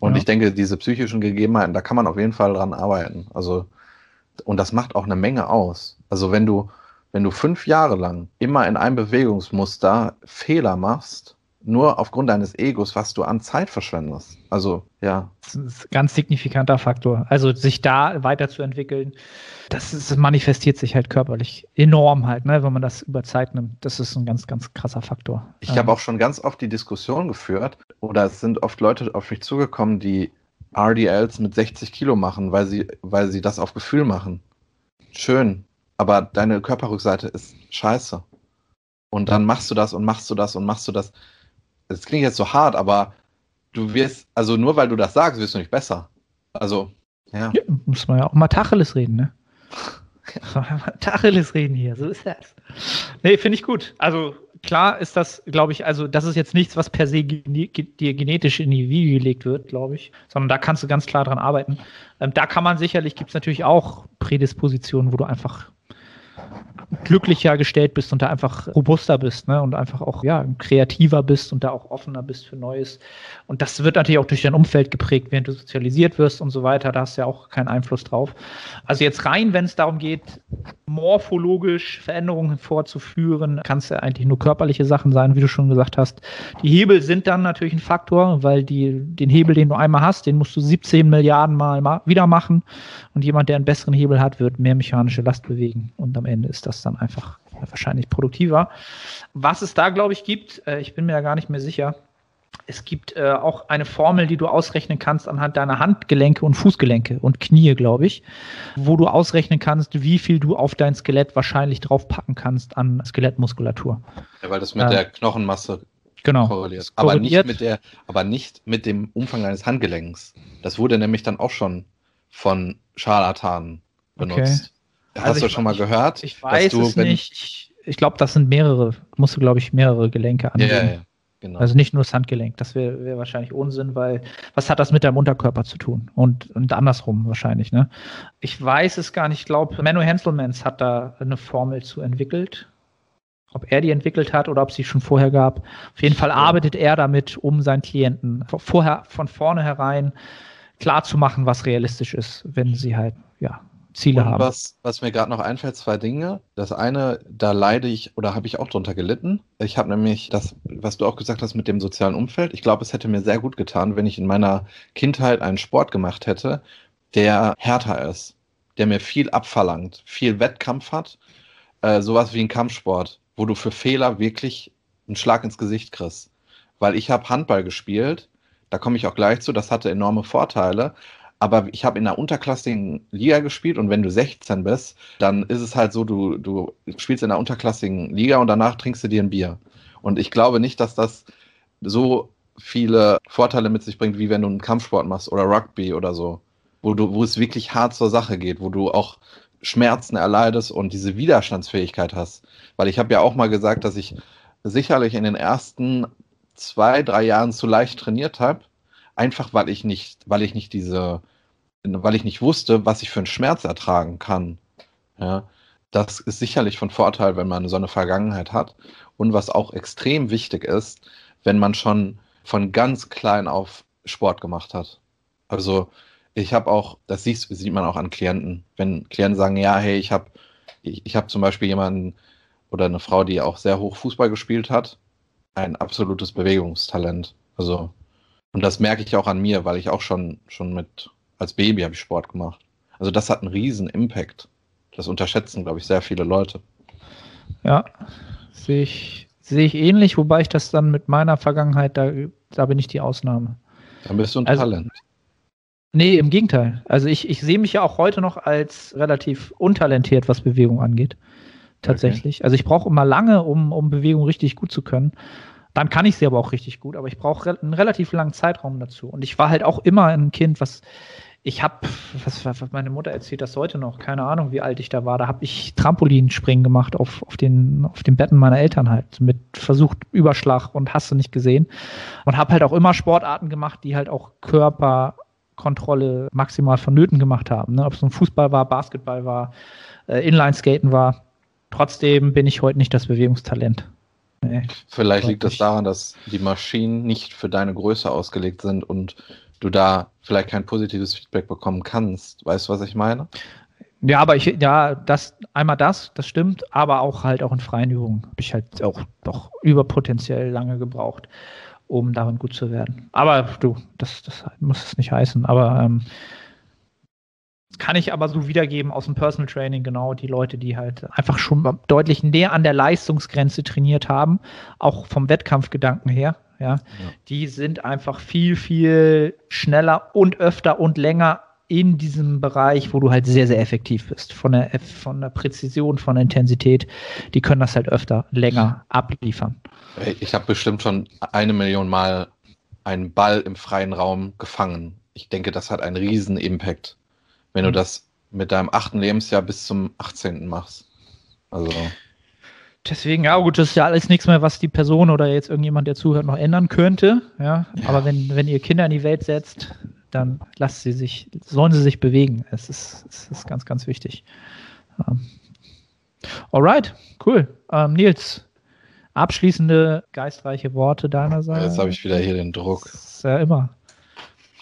Und ja. ich denke, diese psychischen Gegebenheiten, da kann man auf jeden Fall dran arbeiten. Also und das macht auch eine Menge aus. Also wenn du, wenn du fünf Jahre lang immer in einem Bewegungsmuster Fehler machst, nur aufgrund deines Egos, was du an Zeit verschwendest. Also, ja. Das ist ein ganz signifikanter Faktor. Also, sich da weiterzuentwickeln, das, ist, manifestiert sich halt körperlich enorm halt, ne, wenn man das über Zeit nimmt. Das ist ein ganz, ganz krasser Faktor. Ich ähm. habe auch schon ganz oft die Diskussion geführt, oder es sind oft Leute auf mich zugekommen, die RDLs mit 60 Kilo machen, weil sie, weil sie das auf Gefühl machen. Schön, aber deine Körperrückseite ist scheiße. Und dann machst du das und machst du das und machst du das. Das klingt jetzt so hart, aber du wirst, also nur weil du das sagst, wirst du nicht besser. Also, ja. ja muss man ja auch mal Tacheles reden, ne? (laughs) (laughs) Tacheles reden hier, so ist das. Nee, finde ich gut. Also klar ist das, glaube ich, also das ist jetzt nichts, was per se dir genetisch in die Wiege gelegt wird, glaube ich, sondern da kannst du ganz klar dran arbeiten. Ähm, da kann man sicherlich, gibt es natürlich auch Prädispositionen, wo du einfach glücklicher gestellt bist und da einfach robuster bist ne? und einfach auch ja, kreativer bist und da auch offener bist für Neues. Und das wird natürlich auch durch dein Umfeld geprägt, während du sozialisiert wirst und so weiter. Da hast du ja auch keinen Einfluss drauf. Also jetzt rein, wenn es darum geht, morphologisch Veränderungen vorzuführen, kann es ja eigentlich nur körperliche Sachen sein, wie du schon gesagt hast. Die Hebel sind dann natürlich ein Faktor, weil die, den Hebel, den du einmal hast, den musst du 17 Milliarden Mal ma wieder machen. Und jemand, der einen besseren Hebel hat, wird mehr mechanische Last bewegen. Und am Ende ist das dann einfach wahrscheinlich produktiver. Was es da, glaube ich, gibt, äh, ich bin mir da gar nicht mehr sicher. Es gibt äh, auch eine Formel, die du ausrechnen kannst anhand deiner Handgelenke und Fußgelenke und Knie, glaube ich, wo du ausrechnen kannst, wie viel du auf dein Skelett wahrscheinlich draufpacken kannst an Skelettmuskulatur. Ja, weil das mit äh, der Knochenmasse genau, korreliert. Aber nicht, mit der, aber nicht mit dem Umfang deines Handgelenks. Das wurde nämlich dann auch schon von Scharlatanen benutzt. Okay. Hast also du schon mal gehört? Ich weiß du, es nicht. Ich, ich glaube, das sind mehrere, musst du, glaube ich, mehrere Gelenke angeben. Ja, ja, genau. Also nicht nur das Handgelenk. Das wäre wär wahrscheinlich Unsinn, weil was hat das mit deinem Unterkörper zu tun? Und, und andersrum wahrscheinlich, ne? Ich weiß es gar nicht. Ich glaube, Menno Henselmans hat da eine Formel zu entwickelt. Ob er die entwickelt hat oder ob sie schon vorher gab. Auf jeden Fall arbeitet er damit, um seinen Klienten vorher von vornherein klar zu machen, was realistisch ist, wenn sie halt, ja, Ziele und haben. Was, was mir gerade noch einfällt, zwei Dinge. Das eine, da leide ich oder habe ich auch drunter gelitten. Ich habe nämlich das, was du auch gesagt hast mit dem sozialen Umfeld. Ich glaube, es hätte mir sehr gut getan, wenn ich in meiner Kindheit einen Sport gemacht hätte, der härter ist, der mir viel abverlangt, viel Wettkampf hat. Äh, sowas wie ein Kampfsport, wo du für Fehler wirklich einen Schlag ins Gesicht kriegst. Weil ich habe Handball gespielt, da komme ich auch gleich zu, das hatte enorme Vorteile aber ich habe in einer unterklassigen Liga gespielt und wenn du 16 bist, dann ist es halt so, du, du spielst in einer unterklassigen Liga und danach trinkst du dir ein Bier. Und ich glaube nicht, dass das so viele Vorteile mit sich bringt, wie wenn du einen Kampfsport machst oder Rugby oder so, wo du, wo es wirklich hart zur Sache geht, wo du auch Schmerzen erleidest und diese Widerstandsfähigkeit hast. Weil ich habe ja auch mal gesagt, dass ich sicherlich in den ersten zwei, drei Jahren zu leicht trainiert habe, einfach weil ich nicht, weil ich nicht diese weil ich nicht wusste, was ich für einen Schmerz ertragen kann. Ja, das ist sicherlich von Vorteil, wenn man so eine Vergangenheit hat. Und was auch extrem wichtig ist, wenn man schon von ganz klein auf Sport gemacht hat. Also ich habe auch, das sieht, sieht man auch an Klienten, wenn Klienten sagen, ja, hey, ich habe ich, ich hab zum Beispiel jemanden oder eine Frau, die auch sehr hoch Fußball gespielt hat, ein absolutes Bewegungstalent. Also, und das merke ich auch an mir, weil ich auch schon, schon mit als Baby habe ich Sport gemacht. Also das hat einen riesen Impact. Das unterschätzen, glaube ich, sehr viele Leute. Ja, sehe ich, sehe ich ähnlich, wobei ich das dann mit meiner Vergangenheit, da, da bin ich die Ausnahme. Dann bist du ein also, Talent. Nee, im Gegenteil. Also ich, ich sehe mich ja auch heute noch als relativ untalentiert, was Bewegung angeht. Tatsächlich. Okay. Also ich brauche immer lange, um, um Bewegung richtig gut zu können. Dann kann ich sie aber auch richtig gut, aber ich brauche re einen relativ langen Zeitraum dazu. Und ich war halt auch immer ein Kind, was ich habe, was, was, meine Mutter erzählt das heute noch, keine Ahnung, wie alt ich da war. Da habe ich Trampolinspringen gemacht auf, auf, den, auf den Betten meiner Eltern halt, mit versucht Überschlag und hast du nicht gesehen. Und habe halt auch immer Sportarten gemacht, die halt auch Körperkontrolle maximal vonnöten gemacht haben. Ne? Ob es ein Fußball war, Basketball war, äh, Inline-Skaten war. Trotzdem bin ich heute nicht das Bewegungstalent. Nee, Vielleicht liegt das daran, dass die Maschinen nicht für deine Größe ausgelegt sind und du da vielleicht kein positives Feedback bekommen kannst. Weißt du, was ich meine? Ja, aber ich, ja, das, einmal das, das stimmt, aber auch halt auch in freien Übungen habe ich halt auch doch überpotenziell lange gebraucht, um darin gut zu werden. Aber du, das, das muss es nicht heißen, aber ähm, kann ich aber so wiedergeben aus dem Personal Training, genau die Leute, die halt einfach schon deutlich näher an der Leistungsgrenze trainiert haben, auch vom Wettkampfgedanken her, ja, ja, die sind einfach viel, viel schneller und öfter und länger in diesem Bereich, wo du halt sehr, sehr effektiv bist. Von der, von der Präzision, von der Intensität, die können das halt öfter länger abliefern. Ich habe bestimmt schon eine Million Mal einen Ball im freien Raum gefangen. Ich denke, das hat einen riesen Impact, wenn du das mit deinem achten Lebensjahr bis zum 18. machst. Also. Deswegen, ja gut, das ist ja alles nichts mehr, was die Person oder jetzt irgendjemand, der zuhört, noch ändern könnte. Ja, Ja. aber wenn, wenn ihr Kinder in die Welt setzt, dann lasst sie sich, sollen sie sich bewegen. Es ist, es ist ganz, ganz wichtig. Ähm, alright, cool. Ähm, Nils, abschließende geistreiche Worte deinerseits. Jetzt habe ich wieder hier den Druck. Das ist ja immer.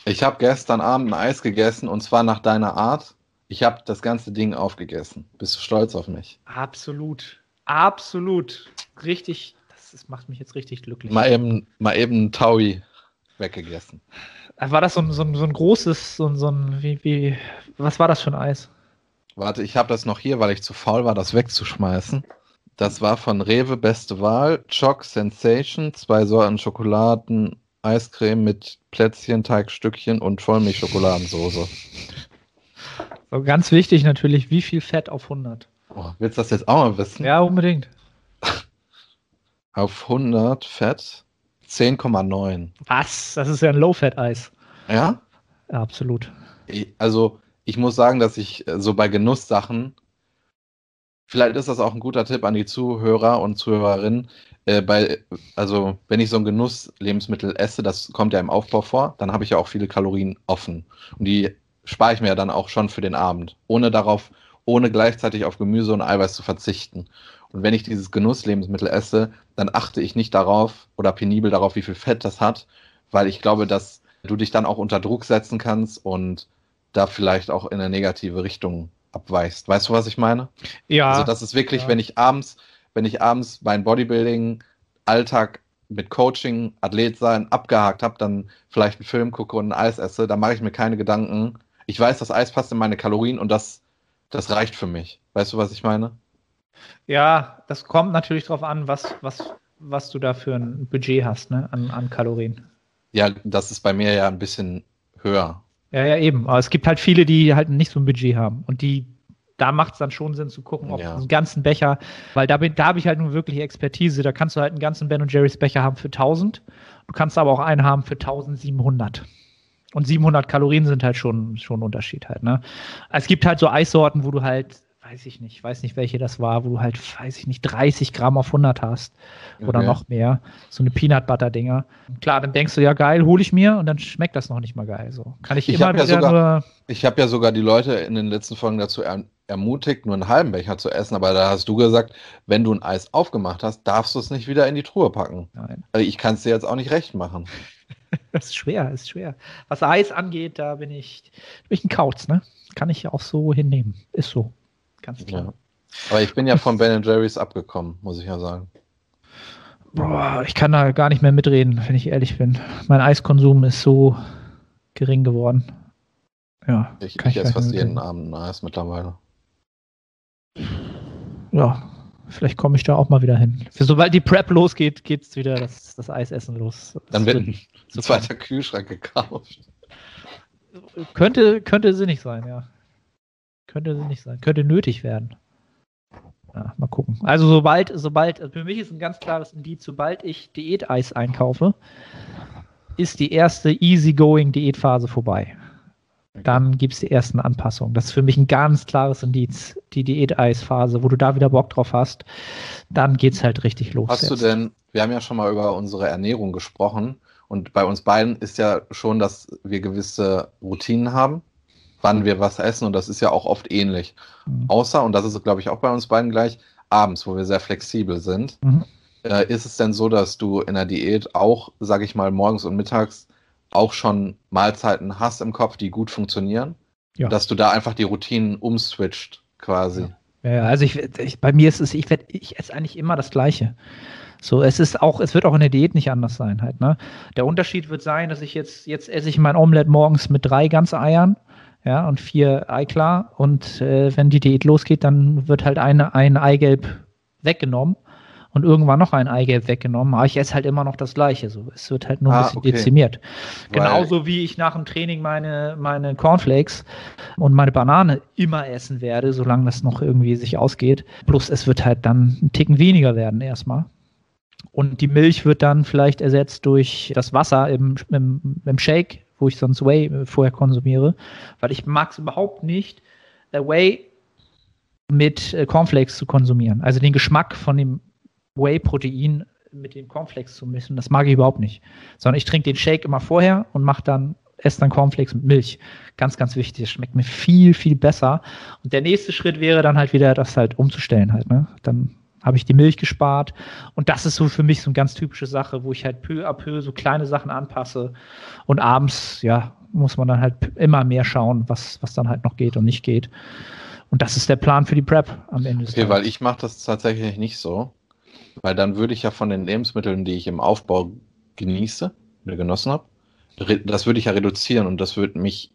Ich habe gestern Abend ein Eis gegessen und zwar nach deiner Art. Ich habe das ganze Ding aufgegessen. Bist du stolz auf mich? Absolut. Absolut. Richtig, das, ist, macht mich jetzt richtig glücklich. Mal eben, mal eben ein Taui weggegessen. War das so ein, so ein, so ein großes, so ein, so ein wie, wie, was war das für ein Eis? Warte, ich habe das noch hier, weil ich zu faul war, das wegzuschmeißen. Das war von Rewe Beste Wahl, Choc Sensation, zwei Sorten Schokoladen, Eiscreme mit Plätzchen, Teigstückchen und Vollmilchschokoladensoße. So ganz wichtig natürlich, wie viel Fett auf 100? Oh, willst du das jetzt auch mal wissen? Ja, unbedingt. (laughs) Auf 100 Fett 10,9. Was? Das ist ja ein Low-Fat-Eis. Ja? Ja, absolut. Also, ich muss sagen, dass ich äh, so bei Genusssachen, vielleicht ist das auch ein guter Tipp an die Zuhörer und Zuhörerinnen, äh, bei, also, wenn ich so ein Genusslebensmittel esse, das kommt ja im Aufbau vor, dann habe ich ja auch viele Kalorien offen. Und die spare ich mir ja dann auch schon für den Abend, ohne darauf, ohne gleichzeitig auf Gemüse und Eiweiß zu verzichten. Und wenn ich dieses Genusslebensmittel esse, dann achte ich nicht darauf oder penibel darauf, wie viel Fett das hat, weil ich glaube, dass du dich dann auch unter Druck setzen kannst und da vielleicht auch in eine negative Richtung abweichst. Weißt du, was ich meine? Ja. Also das ist wirklich, ja. wenn ich abends, wenn ich abends meinen Bodybuilding-Alltag mit Coaching, Athlet sein, abgehakt habe, dann vielleicht einen Film gucke und ein Eis esse, da mache ich mir keine Gedanken. Ich weiß, das Eis passt in meine Kalorien und das, das reicht für mich. Weißt du, was ich meine? ja, das kommt natürlich drauf an, was, was, was du da für ein Budget hast, ne, an, an Kalorien. Ja, das ist bei mir ja ein bisschen höher. Ja, ja, eben. Aber es gibt halt viele, die halt nicht so ein Budget haben. Und die, da macht es dann schon Sinn zu gucken, ob Ja. einen ganzen Becher, weil da, bin- da habe ich halt nun wirklich Expertise. Da kannst du halt einen ganzen Ben Jerry's Becher haben für 1000. Du kannst aber auch einen haben für 1700. Und 700 Kalorien sind halt schon, schon ein Unterschied halt, ne? Es gibt halt so Eissorten, wo du halt, weiß ich nicht, weiß nicht, welche das war, wo du halt, weiß ich nicht, 30 Gramm auf 100 hast oder Okay. noch mehr. So eine Peanut Butter Dinger. Klar, dann denkst du, ja geil, hole ich mir und dann schmeckt das noch nicht mal geil. So kann ich, Ich immer hab ja wieder sogar- nur. Ich habe ja sogar die Leute in den letzten Folgen dazu ermutigt, nur einen halben Becher zu essen, aber da hast du gesagt, wenn du ein Eis aufgemacht hast, darfst du es nicht wieder in die Truhe packen. Nein, Also ich kann es dir jetzt auch nicht recht machen. das (laughs) ist schwer, ist schwer. Was Eis angeht, da bin ich, bin ich ein Kauz, ne? Kann ich auch so hinnehmen. Ist so. Ganz klar. Ja. Aber ich bin ja von Ben Jerry's abgekommen, muss ich ja sagen. Boah, ich kann da gar nicht mehr mitreden, wenn ich ehrlich bin. Mein Eiskonsum ist so gering geworden. Ja, Ich, kann ich esse fast jeden. Abend ein Eis mittlerweile. Ja, vielleicht komme ich da auch mal wieder hin. Sobald die Prep losgeht, geht's wieder das, das Eisessen los. Dann Das wird ein super. zweiter Kühlschrank gekauft. Könnte, könnte sinnig sein, ja. Könnte sinnig sein. Könnte nötig werden. Ja, mal gucken. Also sobald, sobald, also für mich ist ein ganz klares Indiz, sobald ich Diäteis einkaufe, ist die erste easygoing Diätphase vorbei. Dann gibt es die ersten Anpassungen. Das ist für mich ein ganz klares Indiz, die Diäteisphase, wo du da wieder Bock drauf hast, dann geht's halt richtig los. Hast du jetzt. denn, wir haben ja schon mal über unsere Ernährung gesprochen und bei uns beiden ist ja schon, dass wir gewisse Routinen haben, wann wir was essen und das ist ja auch oft ähnlich. Mhm. Außer, und das ist, glaube ich, auch bei uns beiden gleich, abends, wo wir sehr flexibel sind. Mhm. Äh, ist es denn so, dass du in der Diät auch, sage ich mal, morgens und mittags auch schon Mahlzeiten hast im Kopf, die gut funktionieren? Ja. Dass du da einfach die Routinen umswitcht, quasi. Ja. Also ich, ich, bei mir ist es, ich werd, ich esse eigentlich immer das Gleiche. So, es ist auch, es wird auch in der Diät nicht anders sein halt, ne? Der Unterschied wird sein, dass ich jetzt, jetzt esse ich mein Omelett morgens mit drei ganze Eiern, ja, und vier Eiklar und äh, wenn die Diät losgeht, dann wird halt eine, ein Eigelb weggenommen und irgendwann noch ein Eigelb weggenommen, aber ich esse halt immer noch das Gleiche, so. Es wird halt nur ein Ah, bisschen okay. dezimiert. Weil- Genauso wie ich nach dem Training meine, meine Cornflakes und meine Banane immer essen werde, solange das noch irgendwie sich ausgeht. Plus es wird halt dann ein Ticken weniger werden erstmal. Und die Milch wird dann vielleicht ersetzt durch das Wasser im, im, im Shake, wo ich sonst Whey äh, vorher konsumiere. Weil ich mag es überhaupt nicht, äh, Whey mit äh, Cornflakes zu konsumieren. Also den Geschmack von dem Whey-Protein mit den Cornflakes zu mischen. Das mag ich überhaupt nicht. Sondern ich trinke den Shake immer vorher und mache dann, esse dann Cornflakes mit Milch. Ganz, ganz wichtig. Das schmeckt mir viel, viel besser. Und der nächste Schritt wäre dann halt wieder, das halt umzustellen halt. Ne? Dann habe ich die Milch gespart. Und das ist so für mich so eine ganz typische Sache, wo ich halt peu à peu so kleine Sachen anpasse. Und abends, ja, muss man dann halt immer mehr schauen, was, was dann halt noch geht und nicht geht. Und das ist der Plan für die Prep am Ende. Okay, weil ich mache das tatsächlich nicht so. Weil dann würde ich ja von den Lebensmitteln, die ich im Aufbau genieße oder genossen habe, das würde ich ja reduzieren und das würde mich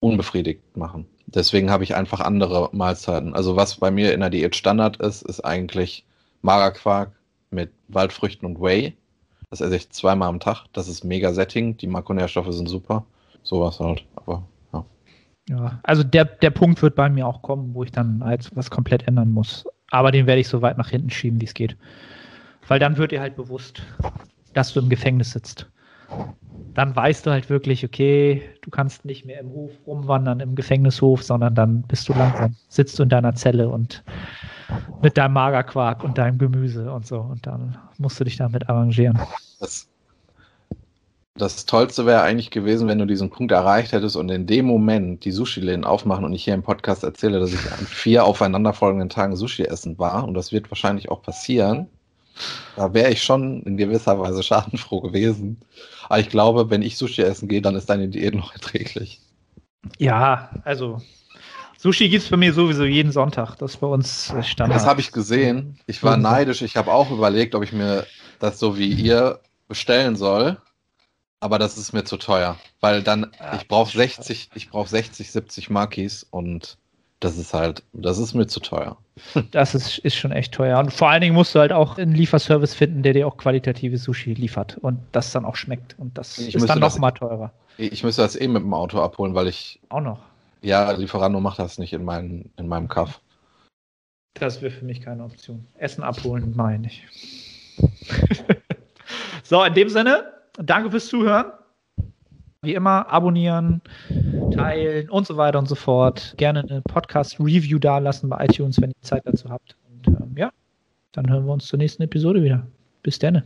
unbefriedigt machen. Deswegen habe ich einfach andere Mahlzeiten. Also was bei mir in der Diät Standard ist, ist eigentlich Magerquark mit Waldfrüchten und Whey. Das esse ich zweimal am Tag. Das ist mega Setting. Die Makronährstoffe sind super. Sowas halt. Aber ja. Ja, also der, der Punkt wird bei mir auch kommen, wo ich dann halt was komplett ändern muss. Aber den werde ich so weit nach hinten schieben, wie es geht. Weil dann wird dir halt bewusst, dass du im Gefängnis sitzt. Dann weißt du halt wirklich, okay, du kannst nicht mehr im Hof rumwandern, im Gefängnishof, sondern dann bist du langsam, sitzt du in deiner Zelle und mit deinem Magerquark und deinem Gemüse und so. Und dann musst du dich damit arrangieren. Das, das Tollste wäre eigentlich gewesen, wenn du diesen Punkt erreicht hättest und in dem Moment die Sushi-Läden aufmachen und ich hier im Podcast erzähle, dass ich an vier aufeinanderfolgenden Tagen Sushi essen war. Und das wird wahrscheinlich auch passieren. Da wäre ich schon in gewisser Weise schadenfroh gewesen. Aber ich glaube, wenn ich Sushi essen gehe, dann ist deine Diät noch erträglich. Ja, also Sushi gibt es bei mir sowieso jeden Sonntag. Das ist bei uns Standard. Das habe ich gesehen. Ich war neidisch. Ich habe auch überlegt, ob ich mir das so wie ihr bestellen soll. Aber das ist mir zu teuer. Weil dann, Ja, ich brauche 60, ich brauche 60, 70 Makis und das ist halt, das ist mir zu teuer. (laughs) Das ist, ist schon echt teuer. Und vor allen Dingen musst du halt auch einen Lieferservice finden, der dir auch qualitatives Sushi liefert und das dann auch schmeckt. Und das Ich ist dann das- noch mal teurer. Ich müsste das eh mit dem Auto abholen, weil ich, Auch noch. ja, Lieferando macht das nicht in, meinem in meinem Kaff. Das wäre für mich keine Option. Essen abholen, meine ich. (laughs) so, in dem Sinne, danke fürs Zuhören. Wie immer, abonnieren, teilen und so weiter und so fort. Gerne eine Podcast-Review dalassen bei iTunes, wenn ihr Zeit dazu habt. Und ähm, ja, dann hören wir uns zur nächsten Episode wieder. Bis dann.